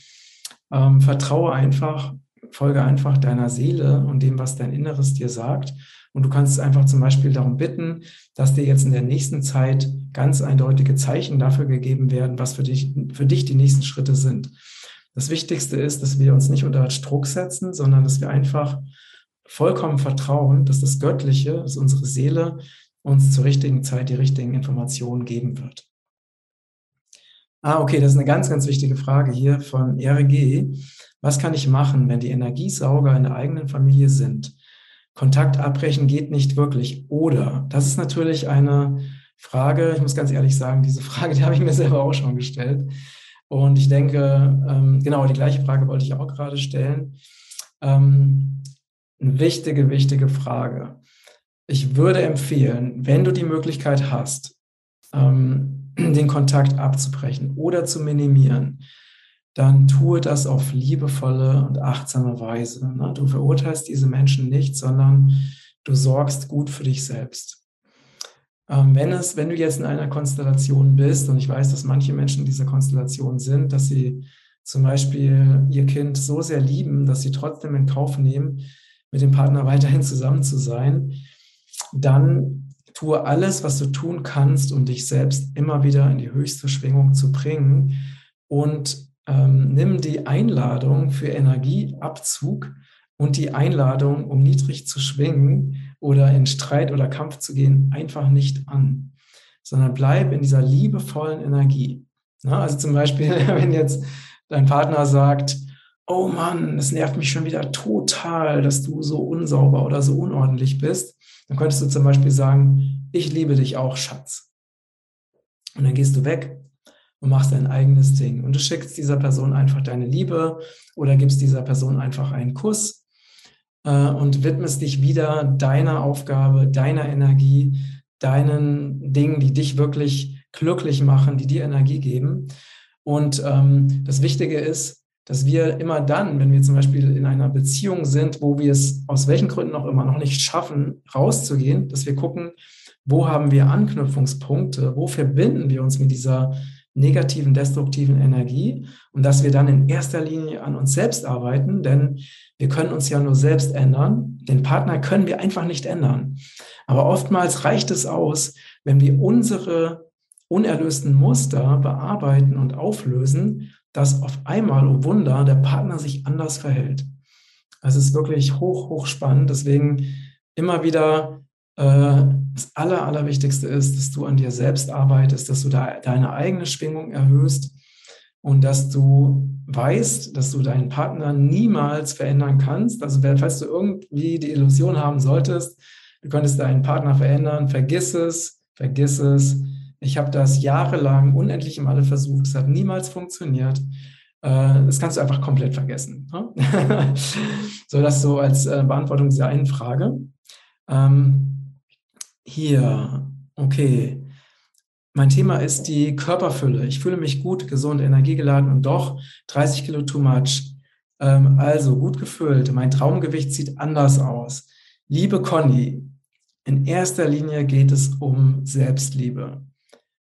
A: Ähm, vertraue einfach, folge einfach deiner Seele und dem, was dein Inneres dir sagt und du kannst einfach zum Beispiel darum bitten, dass dir jetzt in der nächsten Zeit ganz eindeutige Zeichen dafür gegeben werden, was für dich, für dich die nächsten Schritte sind. Das Wichtigste ist, dass wir uns nicht unter Druck setzen, sondern dass wir einfach vollkommen vertrauen, dass das Göttliche, dass unsere Seele uns zur richtigen Zeit die richtigen Informationen geben wird. Ah, okay, das ist eine ganz, ganz wichtige Frage hier von RG. Was kann ich machen, wenn die Energiesauger in der eigenen Familie sind? Kontakt abbrechen geht nicht wirklich. Oder, das ist natürlich eine Frage, ich muss ganz ehrlich sagen, diese Frage, die habe ich mir selber auch schon gestellt. Und ich denke, ähm, genau, die gleiche Frage wollte ich auch gerade stellen. Ähm, eine wichtige, wichtige Frage. ich würde empfehlen, wenn du die Möglichkeit hast, ähm, den Kontakt abzubrechen oder zu minimieren, dann tue das auf liebevolle und achtsame Weise. Du verurteilst diese Menschen nicht, sondern du sorgst gut für dich selbst. Ähm, wenn, es, wenn du jetzt in einer Konstellation bist, und ich weiß, dass manche Menschen in dieser Konstellation sind, dass sie zum Beispiel ihr Kind so sehr lieben, dass sie trotzdem in Kauf nehmen, mit dem Partner weiterhin zusammen zu sein, dann tue alles, was du tun kannst, um dich selbst immer wieder in die höchste Schwingung zu bringen und ähm, nimm die Einladung für Energieabzug und die Einladung, um niedrig zu schwingen oder in Streit oder Kampf zu gehen, einfach nicht an, sondern bleib in dieser liebevollen Energie. Na, also zum Beispiel, wenn jetzt dein Partner sagt, oh Mann, es nervt mich schon wieder total, dass du so unsauber oder so unordentlich bist, dann könntest du zum Beispiel sagen, ich liebe dich auch, Schatz. Und dann gehst du weg und machst dein eigenes Ding. Und du schickst dieser Person einfach deine Liebe oder gibst dieser Person einfach einen Kuss äh, und widmest dich wieder deiner Aufgabe, deiner Energie, deinen Dingen, die dich wirklich glücklich machen, die dir Energie geben. Und ähm, das Wichtige ist, dass wir immer dann, wenn wir zum Beispiel in einer Beziehung sind, wo wir es aus welchen Gründen auch immer noch nicht schaffen, rauszugehen, dass wir gucken, wo haben wir Anknüpfungspunkte, wo verbinden wir uns mit dieser negativen, destruktiven Energie und dass wir dann in erster Linie an uns selbst arbeiten, denn wir können uns ja nur selbst ändern. Den Partner können wir einfach nicht ändern. Aber oftmals reicht es aus, wenn wir unsere unerlösten Muster bearbeiten und auflösen, dass auf einmal, oh Wunder, der Partner sich anders verhält. Das ist wirklich hoch, hoch spannend. Deswegen immer wieder äh, das Aller, Allerwichtigste ist, dass du an dir selbst arbeitest, dass du da deine eigene Schwingung erhöhst und dass du weißt, dass du deinen Partner niemals verändern kannst. Also falls du irgendwie die Illusion haben solltest, du könntest deinen Partner verändern, vergiss es, vergiss es. Ich habe das jahrelang unendlich im Alle versucht, es hat niemals funktioniert. Äh, das kannst du einfach komplett vergessen. Ne? so, das so als äh, Beantwortung dieser einen Frage. Ähm, hier, okay. Mein Thema ist die Körperfülle. Ich fühle mich gut, gesund, energiegeladen und doch 30 Kilo too much. Ähm, also gut gefüllt. Mein Traumgewicht sieht anders aus. Liebe Conny, in erster Linie geht es um Selbstliebe.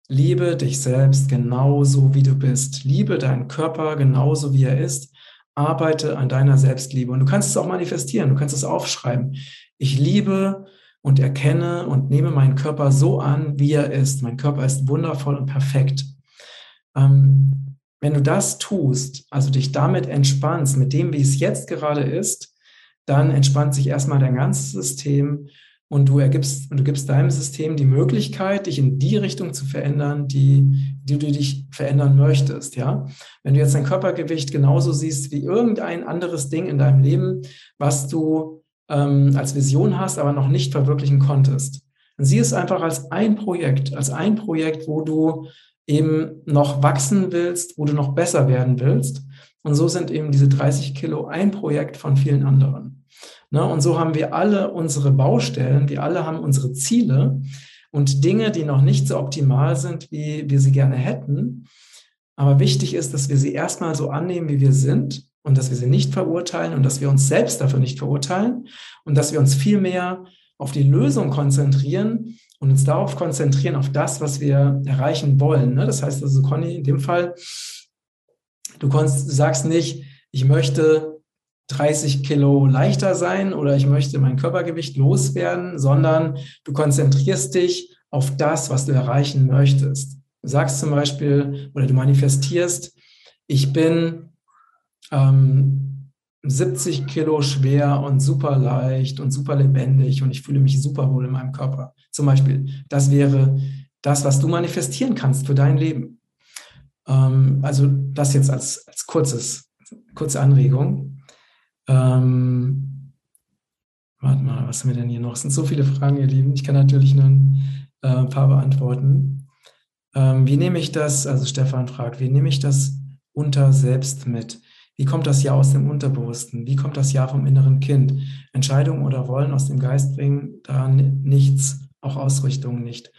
A: Liebe dich selbst genauso, wie du bist. Liebe deinen Körper genauso, wie er ist. Arbeite an deiner Selbstliebe. Und du kannst es auch manifestieren, du kannst es aufschreiben. Ich liebe und erkenne und nehme meinen Körper so an, wie er ist. Mein Körper ist wundervoll und perfekt. Ähm, wenn du das tust, also dich damit entspannst, mit dem, wie es jetzt gerade ist, dann entspannt sich erstmal dein ganzes System und du ergibst und du gibst deinem System die Möglichkeit, dich in die Richtung zu verändern, die, die du dich verändern möchtest. Ja, wenn du jetzt dein Körpergewicht genauso siehst wie irgendein anderes Ding in deinem Leben, was du ähm, als Vision hast, aber noch nicht verwirklichen konntest. Dann sieh es einfach als ein Projekt, als ein Projekt, wo du eben noch wachsen willst, wo du noch besser werden willst. Und so sind eben diese 30 Kilo ein Projekt von vielen anderen. Ne? Und so haben wir alle unsere Baustellen, wir alle haben unsere Ziele und Dinge, die noch nicht so optimal sind, wie wir sie gerne hätten. Aber wichtig ist, dass wir sie erstmal so annehmen, wie wir sind und dass wir sie nicht verurteilen und dass wir uns selbst dafür nicht verurteilen und dass wir uns viel mehr auf die Lösung konzentrieren und uns darauf konzentrieren, auf das, was wir erreichen wollen. Ne? Das heißt also, Conny, in dem Fall, du, du sagst nicht, ich möchte 30 Kilo leichter sein oder ich möchte mein Körpergewicht loswerden, sondern du konzentrierst dich auf das, was du erreichen möchtest. Du sagst zum Beispiel oder du manifestierst, ich bin ähm, 70 Kilo schwer und super leicht und super lebendig und ich fühle mich super wohl in meinem Körper. Zum Beispiel, das wäre das, was du manifestieren kannst für dein Leben. Ähm, also das jetzt als, als kurzes, kurze Anregung. Ähm, warte mal, was haben wir denn hier noch? Es sind so viele Fragen, ihr Lieben. Ich kann natürlich nur ein äh, paar beantworten. Ähm, wie nehme ich das, also Stefan fragt, wie nehme ich das unter selbst mit? Wie kommt das Ja aus dem Unterbewussten? Wie kommt das Ja vom inneren Kind? Entscheidungen oder Wollen aus dem Geist bringen da nichts, auch Ausrichtungen nicht.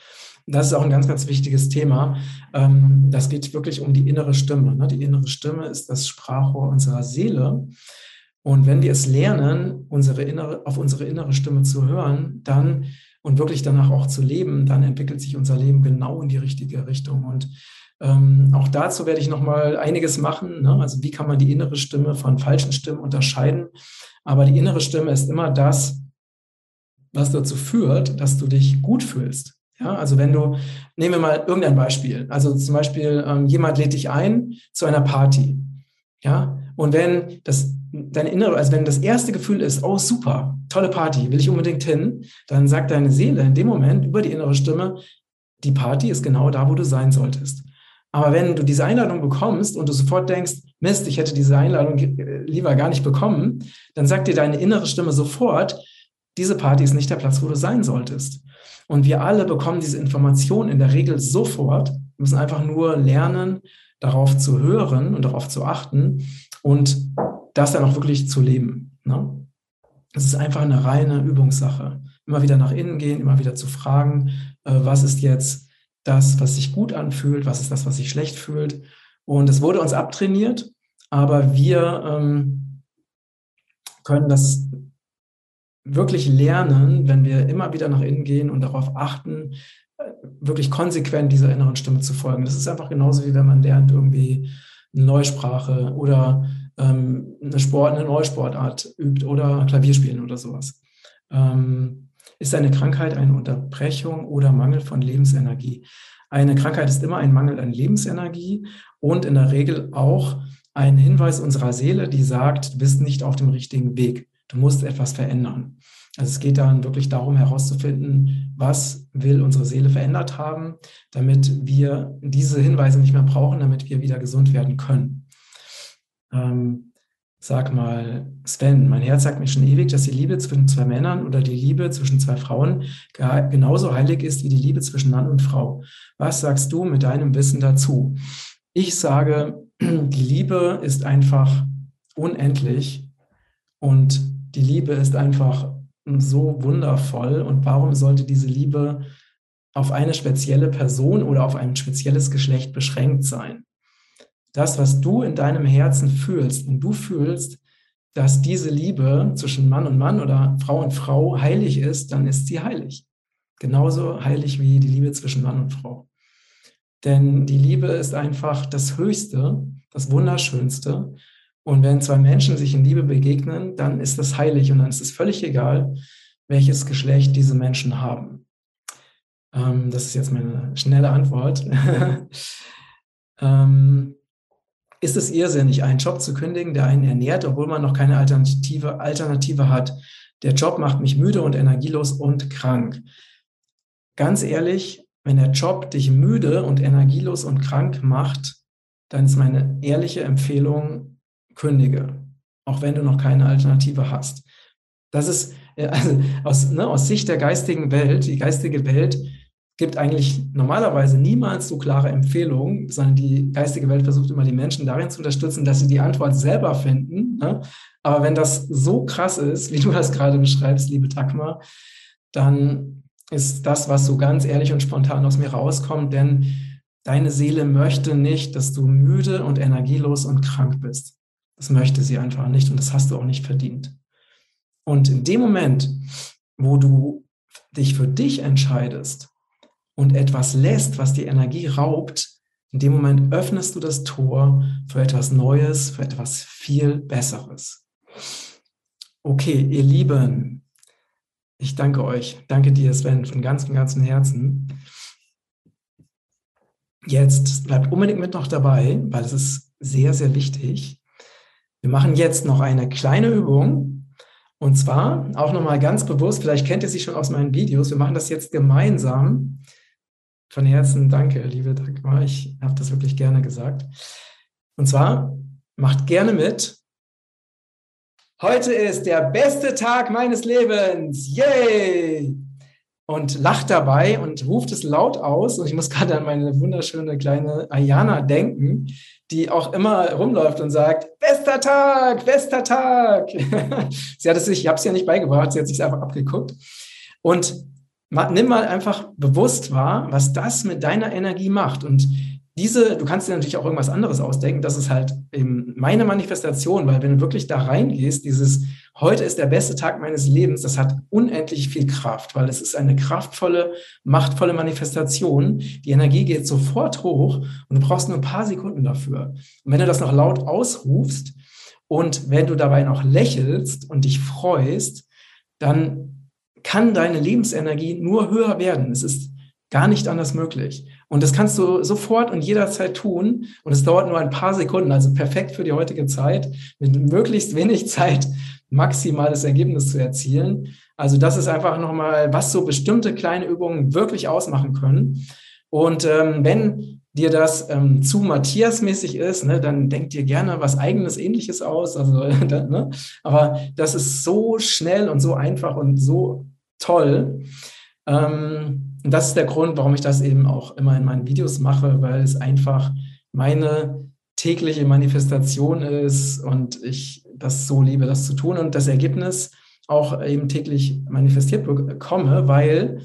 A: Das ist auch ein ganz, ganz wichtiges Thema. Ähm, das geht wirklich um die innere Stimme. Ne? Die innere Stimme ist das Sprachrohr unserer Seele. Und wenn wir es lernen, unsere innere, auf unsere innere Stimme zu hören, dann und wirklich danach auch zu leben, dann entwickelt sich unser Leben genau in die richtige Richtung. Und ähm, auch dazu werde ich noch mal einiges machen. Ne? Also wie kann man die innere Stimme von falschen Stimmen unterscheiden? Aber die innere Stimme ist immer das, was dazu führt, dass du dich gut fühlst. Ja, also wenn du, nehmen wir mal irgendein Beispiel. Also zum Beispiel, ähm, jemand lädt dich ein zu einer Party. Ja, und wenn das deine innere, also wenn das erste Gefühl ist, oh super, tolle Party, will ich unbedingt hin, dann sagt deine Seele in dem Moment über die innere Stimme, die Party ist genau da, wo du sein solltest. Aber wenn du diese Einladung bekommst und du sofort denkst, Mist, ich hätte diese Einladung lieber gar nicht bekommen, dann sagt dir deine innere Stimme sofort, diese Party ist nicht der Platz, wo du sein solltest. Und wir alle bekommen diese Information in der Regel sofort, müssen einfach nur lernen, darauf zu hören und darauf zu achten und das dann auch wirklich zu leben. Ne? Es ist einfach eine reine Übungssache. Immer wieder nach innen gehen, immer wieder zu fragen, äh, was ist jetzt das, was sich gut anfühlt, was ist das, was sich schlecht fühlt. Und es wurde uns abtrainiert, aber wir ähm, können das wirklich lernen, wenn wir immer wieder nach innen gehen und darauf achten, äh, wirklich konsequent dieser inneren Stimme zu folgen. Das ist einfach genauso wie wenn man lernt, irgendwie eine Neusprache oder ähm, eine Sport, eine neue Sportart übt oder Klavierspielen oder sowas. Ähm, ist eine Krankheit eine Unterbrechung oder Mangel von Lebensenergie? Eine Krankheit ist immer ein Mangel an Lebensenergie und in der Regel auch ein Hinweis unserer Seele, die sagt, du bist nicht auf dem richtigen Weg. Du musst etwas verändern. Also es geht dann wirklich darum herauszufinden, was will unsere Seele verändert haben, damit wir diese Hinweise nicht mehr brauchen, damit wir wieder gesund werden können. Ähm, sag mal, Sven, mein Herz sagt mir schon ewig, dass die Liebe zwischen zwei Männern oder die Liebe zwischen zwei Frauen genauso heilig ist wie die Liebe zwischen Mann und Frau. Was sagst du mit deinem Wissen dazu? Ich sage, die Liebe ist einfach unendlich und die Liebe ist einfach so wundervoll. Und warum sollte diese Liebe auf eine spezielle Person oder auf ein spezielles Geschlecht beschränkt sein? Das, was du in deinem Herzen fühlst, wenn du fühlst, dass diese Liebe zwischen Mann und Mann oder Frau und Frau heilig ist, dann ist sie heilig. Genauso heilig wie die Liebe zwischen Mann und Frau. Denn die Liebe ist einfach das Höchste, das Wunderschönste. Und wenn zwei Menschen sich in Liebe begegnen, dann ist das heilig und dann ist es völlig egal, welches Geschlecht diese Menschen haben. Ähm, das ist jetzt meine schnelle Antwort. ähm, ist es irrsinnig, einen Job zu kündigen, der einen ernährt, obwohl man noch keine Alternative, Alternative hat. Der Job macht mich müde und energielos und krank. Ganz ehrlich, wenn der Job dich müde und energielos und krank macht, dann ist meine ehrliche Empfehlung, kündige, auch wenn du noch keine Alternative hast. Das ist also aus, ne, aus Sicht der geistigen Welt, die geistige Welt gibt eigentlich normalerweise niemals so klare Empfehlungen, sondern die geistige Welt versucht immer die Menschen darin zu unterstützen, dass sie die Antwort selber finden. Ne? Aber wenn das so krass ist, wie du das gerade beschreibst, liebe Takma, dann ist das, was so ganz ehrlich und spontan aus mir rauskommt, denn deine Seele möchte nicht, dass du müde und energielos und krank bist. Das möchte sie einfach nicht und das hast du auch nicht verdient. Und in dem Moment, wo du dich für dich entscheidest, und etwas lässt, was die Energie raubt, in dem Moment öffnest du das Tor für etwas Neues, für etwas viel Besseres. Okay, ihr Lieben, ich danke euch. Danke dir, Sven, von ganzem, ganzem Herzen. Jetzt bleibt unbedingt mit noch dabei, weil es ist sehr, sehr wichtig. Wir machen jetzt noch eine kleine Übung. Und zwar auch nochmal ganz bewusst, vielleicht kennt ihr sie schon aus meinen Videos, wir machen das jetzt gemeinsam von Herzen danke, liebe Dagmar. Ich habe das wirklich gerne gesagt. Und zwar, macht gerne mit. Heute ist der beste Tag meines Lebens. Yay! und lacht dabei und ruft es laut aus. Und ich muss gerade an meine wunderschöne kleine Ayana denken, die auch immer rumläuft und sagt, bester Tag, bester Tag. sie hat es sich, ich habe es ja nicht beigebracht, sie hat sich einfach abgeguckt. Und nimm mal einfach bewusst wahr, was das mit deiner Energie macht. Und diese, du kannst dir natürlich auch irgendwas anderes ausdenken, das ist halt eben meine Manifestation, weil wenn du wirklich da reingehst, dieses heute ist der beste Tag meines Lebens, das hat unendlich viel Kraft, weil es ist eine kraftvolle, machtvolle Manifestation. Die Energie geht sofort hoch und du brauchst nur ein paar Sekunden dafür. Und wenn du das noch laut ausrufst und wenn du dabei noch lächelst und dich freust, dann kann deine Lebensenergie nur höher werden. Es ist gar nicht anders möglich. Und das kannst du sofort und jederzeit tun. Und es dauert nur ein paar Sekunden, also perfekt für die heutige Zeit, mit möglichst wenig Zeit maximales Ergebnis zu erzielen. Also das ist einfach nochmal, was so bestimmte kleine Übungen wirklich ausmachen können. Und ähm, wenn dir das ähm, zu Matthias-mäßig ist, ne, dann denk dir gerne was eigenes, ähnliches aus. Also, ne? Aber das ist so schnell und so einfach und so toll. Ähm, das ist der Grund, warum ich das eben auch immer in meinen Videos mache, weil es einfach meine tägliche Manifestation ist und ich das so liebe, das zu tun und das Ergebnis auch eben täglich manifestiert bekomme, weil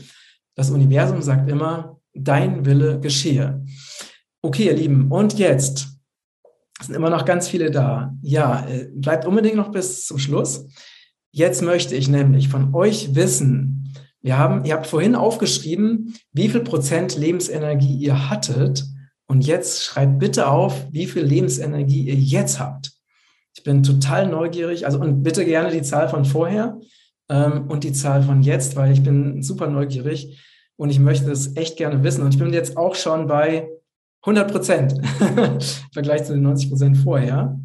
A: das Universum sagt immer, dein Wille geschehe. Okay, ihr Lieben, und jetzt sind immer noch ganz viele da. Ja, äh, bleibt unbedingt noch bis zum Schluss. Jetzt möchte ich nämlich von euch wissen, wir haben, ihr habt vorhin aufgeschrieben, wie viel Prozent Lebensenergie ihr hattet. Und jetzt schreibt bitte auf, wie viel Lebensenergie ihr jetzt habt. Ich bin total neugierig. Also, und bitte gerne die Zahl von vorher ähm, und die Zahl von jetzt, weil ich bin super neugierig und ich möchte es echt gerne wissen. Und ich bin jetzt auch schon bei 100 Prozent im Vergleich zu den 90 Prozent vorher.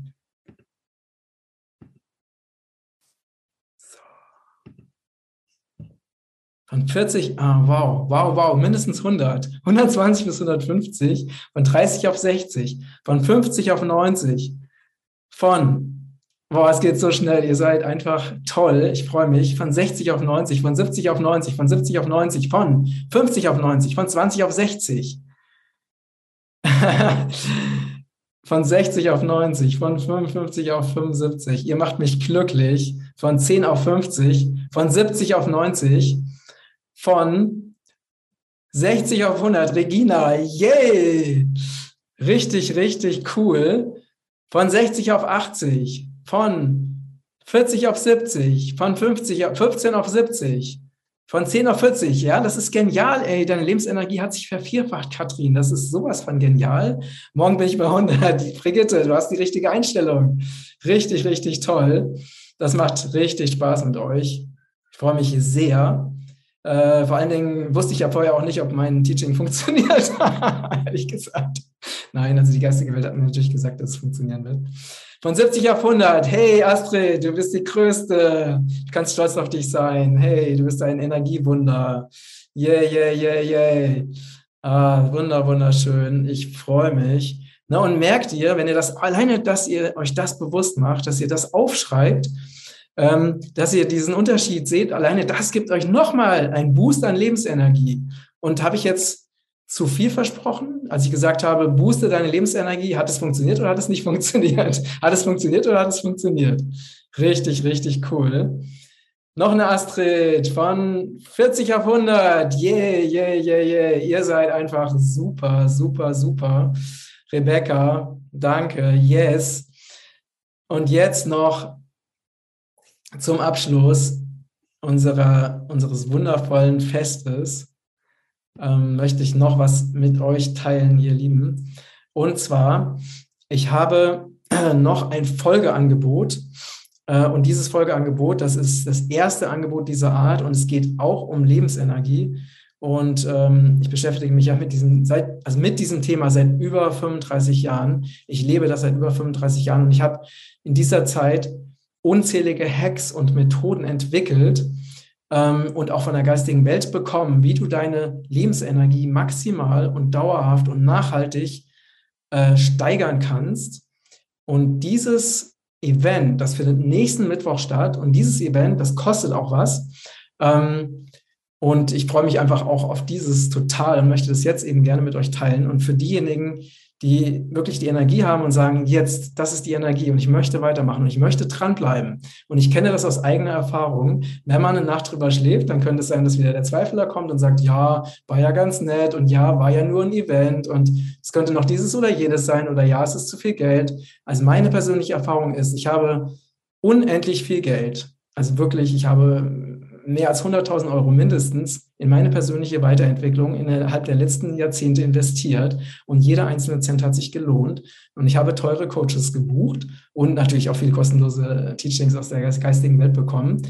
A: Von 40, ah, wow, wow, wow, mindestens 100. 120 bis 150. Von 30 auf 60. Von 50 auf 90. Von, wow, es geht so schnell. Ihr seid einfach toll. Ich freue mich. Von 60 auf 90. Von 70 auf 90. Von 70 auf 90. Von 50 auf 90. Von 20 auf 60. von 60 auf 90, von 55 auf 75. Ihr macht mich glücklich. Von 10 auf 50, von 70 auf 90, von 60 auf 100. Regina, yay! Richtig, richtig cool. Von 60 auf 80. Von 40 auf 70. Von 50 auf 15 auf 70. Von 10 auf 40. Ja, das ist genial, ey. Deine Lebensenergie hat sich vervierfacht, Katrin. Das ist sowas von genial. Morgen bin ich bei 100. Die Brigitte, du hast die richtige Einstellung. Richtig, richtig toll. Das macht richtig Spaß mit euch. Ich freue mich sehr. Äh, vor allen Dingen wusste ich ja vorher auch nicht, ob mein Teaching funktioniert, ehrlich gesagt. Nein, also die geistige Welt hat mir natürlich gesagt, dass es funktionieren wird. Von 70 auf 100. Hey Astrid, du bist die Größte. Du kannst stolz auf dich sein. Hey, du bist ein Energiewunder. Yeah, yeah, yeah, yeah. Ah, wunder, wunderschön. Ich freue mich. Na, und merkt ihr, wenn ihr das alleine, dass ihr euch das bewusst macht, dass ihr das aufschreibt, ähm, dass ihr diesen Unterschied seht. Alleine das gibt euch nochmal einen Boost an Lebensenergie. Und habe ich jetzt zu viel versprochen, als ich gesagt habe, booste deine Lebensenergie? Hat es funktioniert oder hat es nicht funktioniert? Hat es funktioniert oder hat es funktioniert? Richtig, richtig cool. Noch eine Astrid von 40 auf 100. Yeah, yeah, yeah, yeah. Ihr seid einfach super, super, super. Rebecca, danke. Yes. Und jetzt noch zum Abschluss unserer, unseres wundervollen Festes ähm, möchte ich noch was mit euch teilen, ihr Lieben. Und zwar, ich habe noch ein Folgeangebot. Äh, und dieses Folgeangebot, das ist das erste Angebot dieser Art und es geht auch um Lebensenergie. Und ähm, ich beschäftige mich ja mit diesem, seit, also mit diesem Thema seit über 35 Jahren. Ich lebe das seit über 35 Jahren und ich habe in dieser Zeit unzählige Hacks und Methoden entwickelt ähm, und auch von der geistigen Welt bekommen, wie du deine Lebensenergie maximal und dauerhaft und nachhaltig äh, steigern kannst. Und dieses Event, das findet nächsten Mittwoch statt und dieses Event, das kostet auch was. Ähm, Und ich freue mich einfach auch auf dieses total und möchte das jetzt eben gerne mit euch teilen. Und für diejenigen, die wirklich die Energie haben und sagen, jetzt, das ist die Energie und ich möchte weitermachen und ich möchte dranbleiben. Und ich kenne das aus eigener Erfahrung. Wenn man eine Nacht drüber schläft, dann könnte es sein, dass wieder der Zweifler kommt und sagt, ja, war ja ganz nett und ja, war ja nur ein Event und es könnte noch dieses oder jenes sein oder ja, es ist zu viel Geld. Also meine persönliche Erfahrung ist, ich habe unendlich viel Geld. Also wirklich, ich habe mehr als 100.000 Euro mindestens in meine persönliche Weiterentwicklung innerhalb der letzten Jahrzehnte investiert und jeder einzelne Cent hat sich gelohnt. Und ich habe teure Coaches gebucht und natürlich auch viele kostenlose Teachings aus der geistigen Welt bekommen.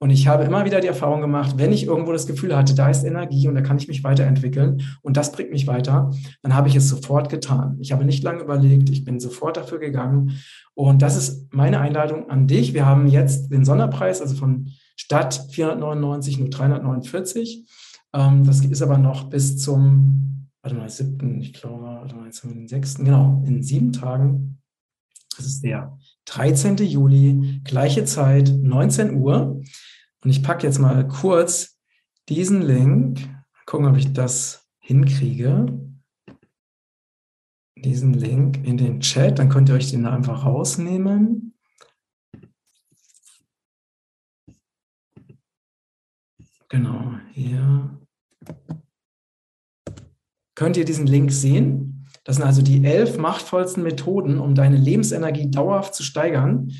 A: Und ich habe immer wieder die Erfahrung gemacht, wenn ich irgendwo das Gefühl hatte, da ist Energie und da kann ich mich weiterentwickeln und das bringt mich weiter, dann habe ich es sofort getan. Ich habe nicht lange überlegt, ich bin sofort dafür gegangen. Und das ist meine Einladung an dich. Wir haben jetzt den Sonderpreis, also von statt 499 nur 349. Ähm, das ist aber noch bis zum, warte mal, 7., ich glaube, warte mal, jetzt haben wir den 6., genau, in sieben Tagen. Das ist der 13. Juli, gleiche Zeit, 19 Uhr. Und ich packe jetzt mal kurz diesen Link, gucken, ob ich das hinkriege. Diesen Link in den Chat, dann könnt ihr euch den einfach rausnehmen. Genau, hier. Könnt ihr diesen Link sehen? Das sind also die elf machtvollsten Methoden, um deine Lebensenergie dauerhaft zu steigern.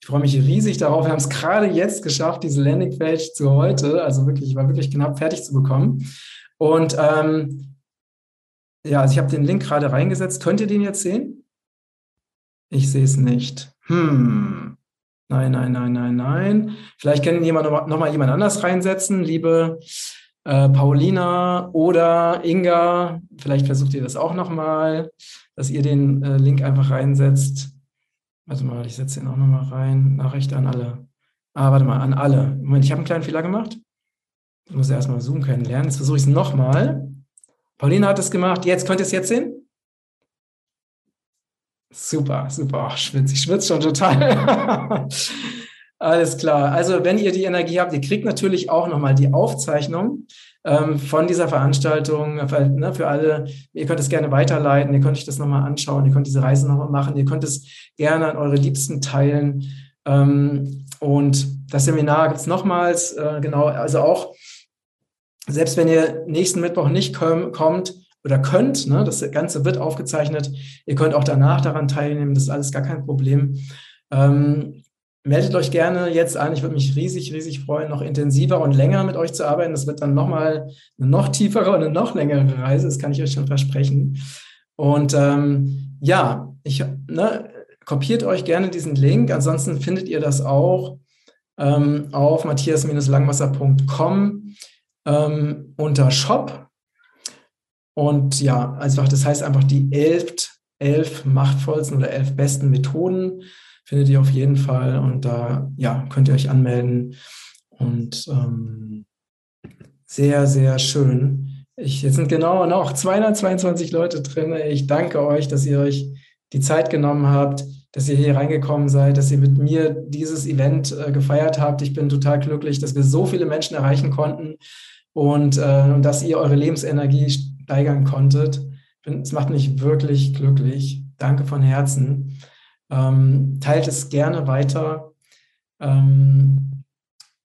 A: Ich freue mich riesig darauf. Wir haben es gerade jetzt geschafft, diese Landingpage zu heute. Also wirklich, ich war wirklich knapp fertig zu bekommen. Und ähm, ja, also ich habe den Link gerade reingesetzt. Könnt ihr den jetzt sehen? Ich sehe es nicht. Hm. Nein, nein, nein, nein, nein. Vielleicht kann jemand noch, noch mal jemand anders reinsetzen, liebe äh, Paulina oder Inga. Vielleicht versucht ihr das auch noch mal, dass ihr den äh, Link einfach reinsetzt. Warte mal, ich setze den auch noch mal rein. Nachricht an alle. Ah, warte mal, an alle. Moment, ich habe einen kleinen Fehler gemacht. Ich muss erstmal Zoom kennenlernen. Jetzt versuche ich es nochmal. Paulina hat es gemacht. Jetzt könnt ihr es jetzt sehen? Super, super. Ach, schwitze, ich schwitze schon total. Alles klar. Also wenn ihr die Energie habt, ihr kriegt natürlich auch nochmal die Aufzeichnung ähm, von dieser Veranstaltung für, ne, für, alle. Ihr könnt es gerne weiterleiten, ihr könnt euch das nochmal anschauen, ihr könnt diese Reise nochmal machen, ihr könnt es gerne an eure Liebsten teilen. Ähm, und das Seminar gibt es nochmals, äh, genau, also auch, selbst wenn ihr nächsten Mittwoch nicht kommt, oder könnt. Ne? Das Ganze wird aufgezeichnet. Ihr könnt auch danach daran teilnehmen. Das ist alles gar kein Problem. Ähm, meldet euch gerne jetzt an. Ich würde mich riesig, riesig freuen, noch intensiver und länger mit euch zu arbeiten. Das wird dann nochmal eine noch tiefere und eine noch längere Reise. Das kann ich euch schon versprechen. Und ähm, ja, ich, ne, kopiert euch gerne diesen Link. Ansonsten findet ihr das auch ähm, auf matthias-langwasser.com ähm, unter Shop und ja, einfach, das heißt einfach die elf, elf machtvollsten oder elf besten Methoden findet ihr auf jeden Fall. Und da ja, könnt ihr euch anmelden. Und ähm, sehr, sehr schön. Ich, jetzt sind genau noch 222 Leute drin. Ich danke euch, dass ihr euch die Zeit genommen habt, dass ihr hier reingekommen seid, dass ihr mit mir dieses Event äh, gefeiert habt. Ich bin total glücklich, dass wir so viele Menschen erreichen konnten und äh, dass ihr eure Lebensenergie steigern konntet. Es macht mich wirklich glücklich. Danke von Herzen. Ähm, teilt es gerne weiter. Ähm,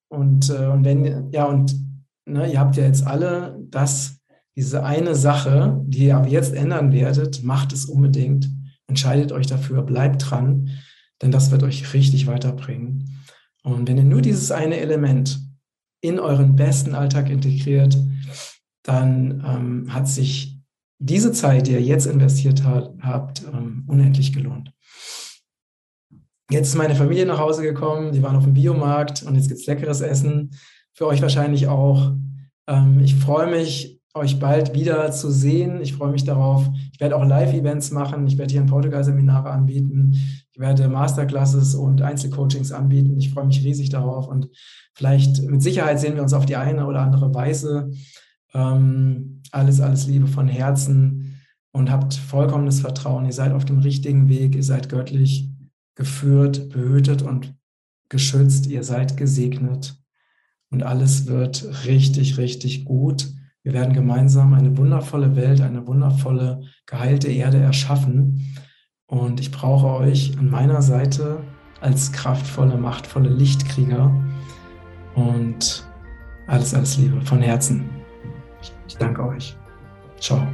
A: und, äh, und wenn, ja, und ne, ihr habt ja jetzt alle das, diese eine Sache, die ihr ab jetzt ändern werdet, macht es unbedingt. Entscheidet euch dafür, bleibt dran, denn das wird euch richtig weiterbringen. Und wenn ihr nur dieses eine Element in euren besten Alltag integriert, dann ähm, hat sich diese Zeit, die ihr jetzt investiert hat, habt, ähm, unendlich gelohnt. Jetzt ist meine Familie nach Hause gekommen, die waren auf dem Biomarkt und jetzt gibt es leckeres Essen. Für euch wahrscheinlich auch. Ähm, ich freue mich, euch bald wieder zu sehen. Ich freue mich darauf. Ich werde auch Live-Events machen. Ich werde hier in Portugal Seminare anbieten. Ich werde Masterclasses und Einzelcoachings anbieten. Ich freue mich riesig darauf und vielleicht mit Sicherheit sehen wir uns auf die eine oder andere Weise. Ähm, alles, alles Liebe von Herzen und habt vollkommenes Vertrauen. Ihr seid auf dem richtigen Weg. Ihr seid göttlich geführt, behütet und geschützt. Ihr seid gesegnet. und alles wird richtig, richtig gut. Wir werden gemeinsam eine wundervolle Welt, eine wundervolle, geheilte Erde erschaffen. Und ich brauche euch an meiner Seite als kraftvolle, machtvolle Lichtkrieger. Und alles, alles Liebe von Herzen. Danke euch. Ciao.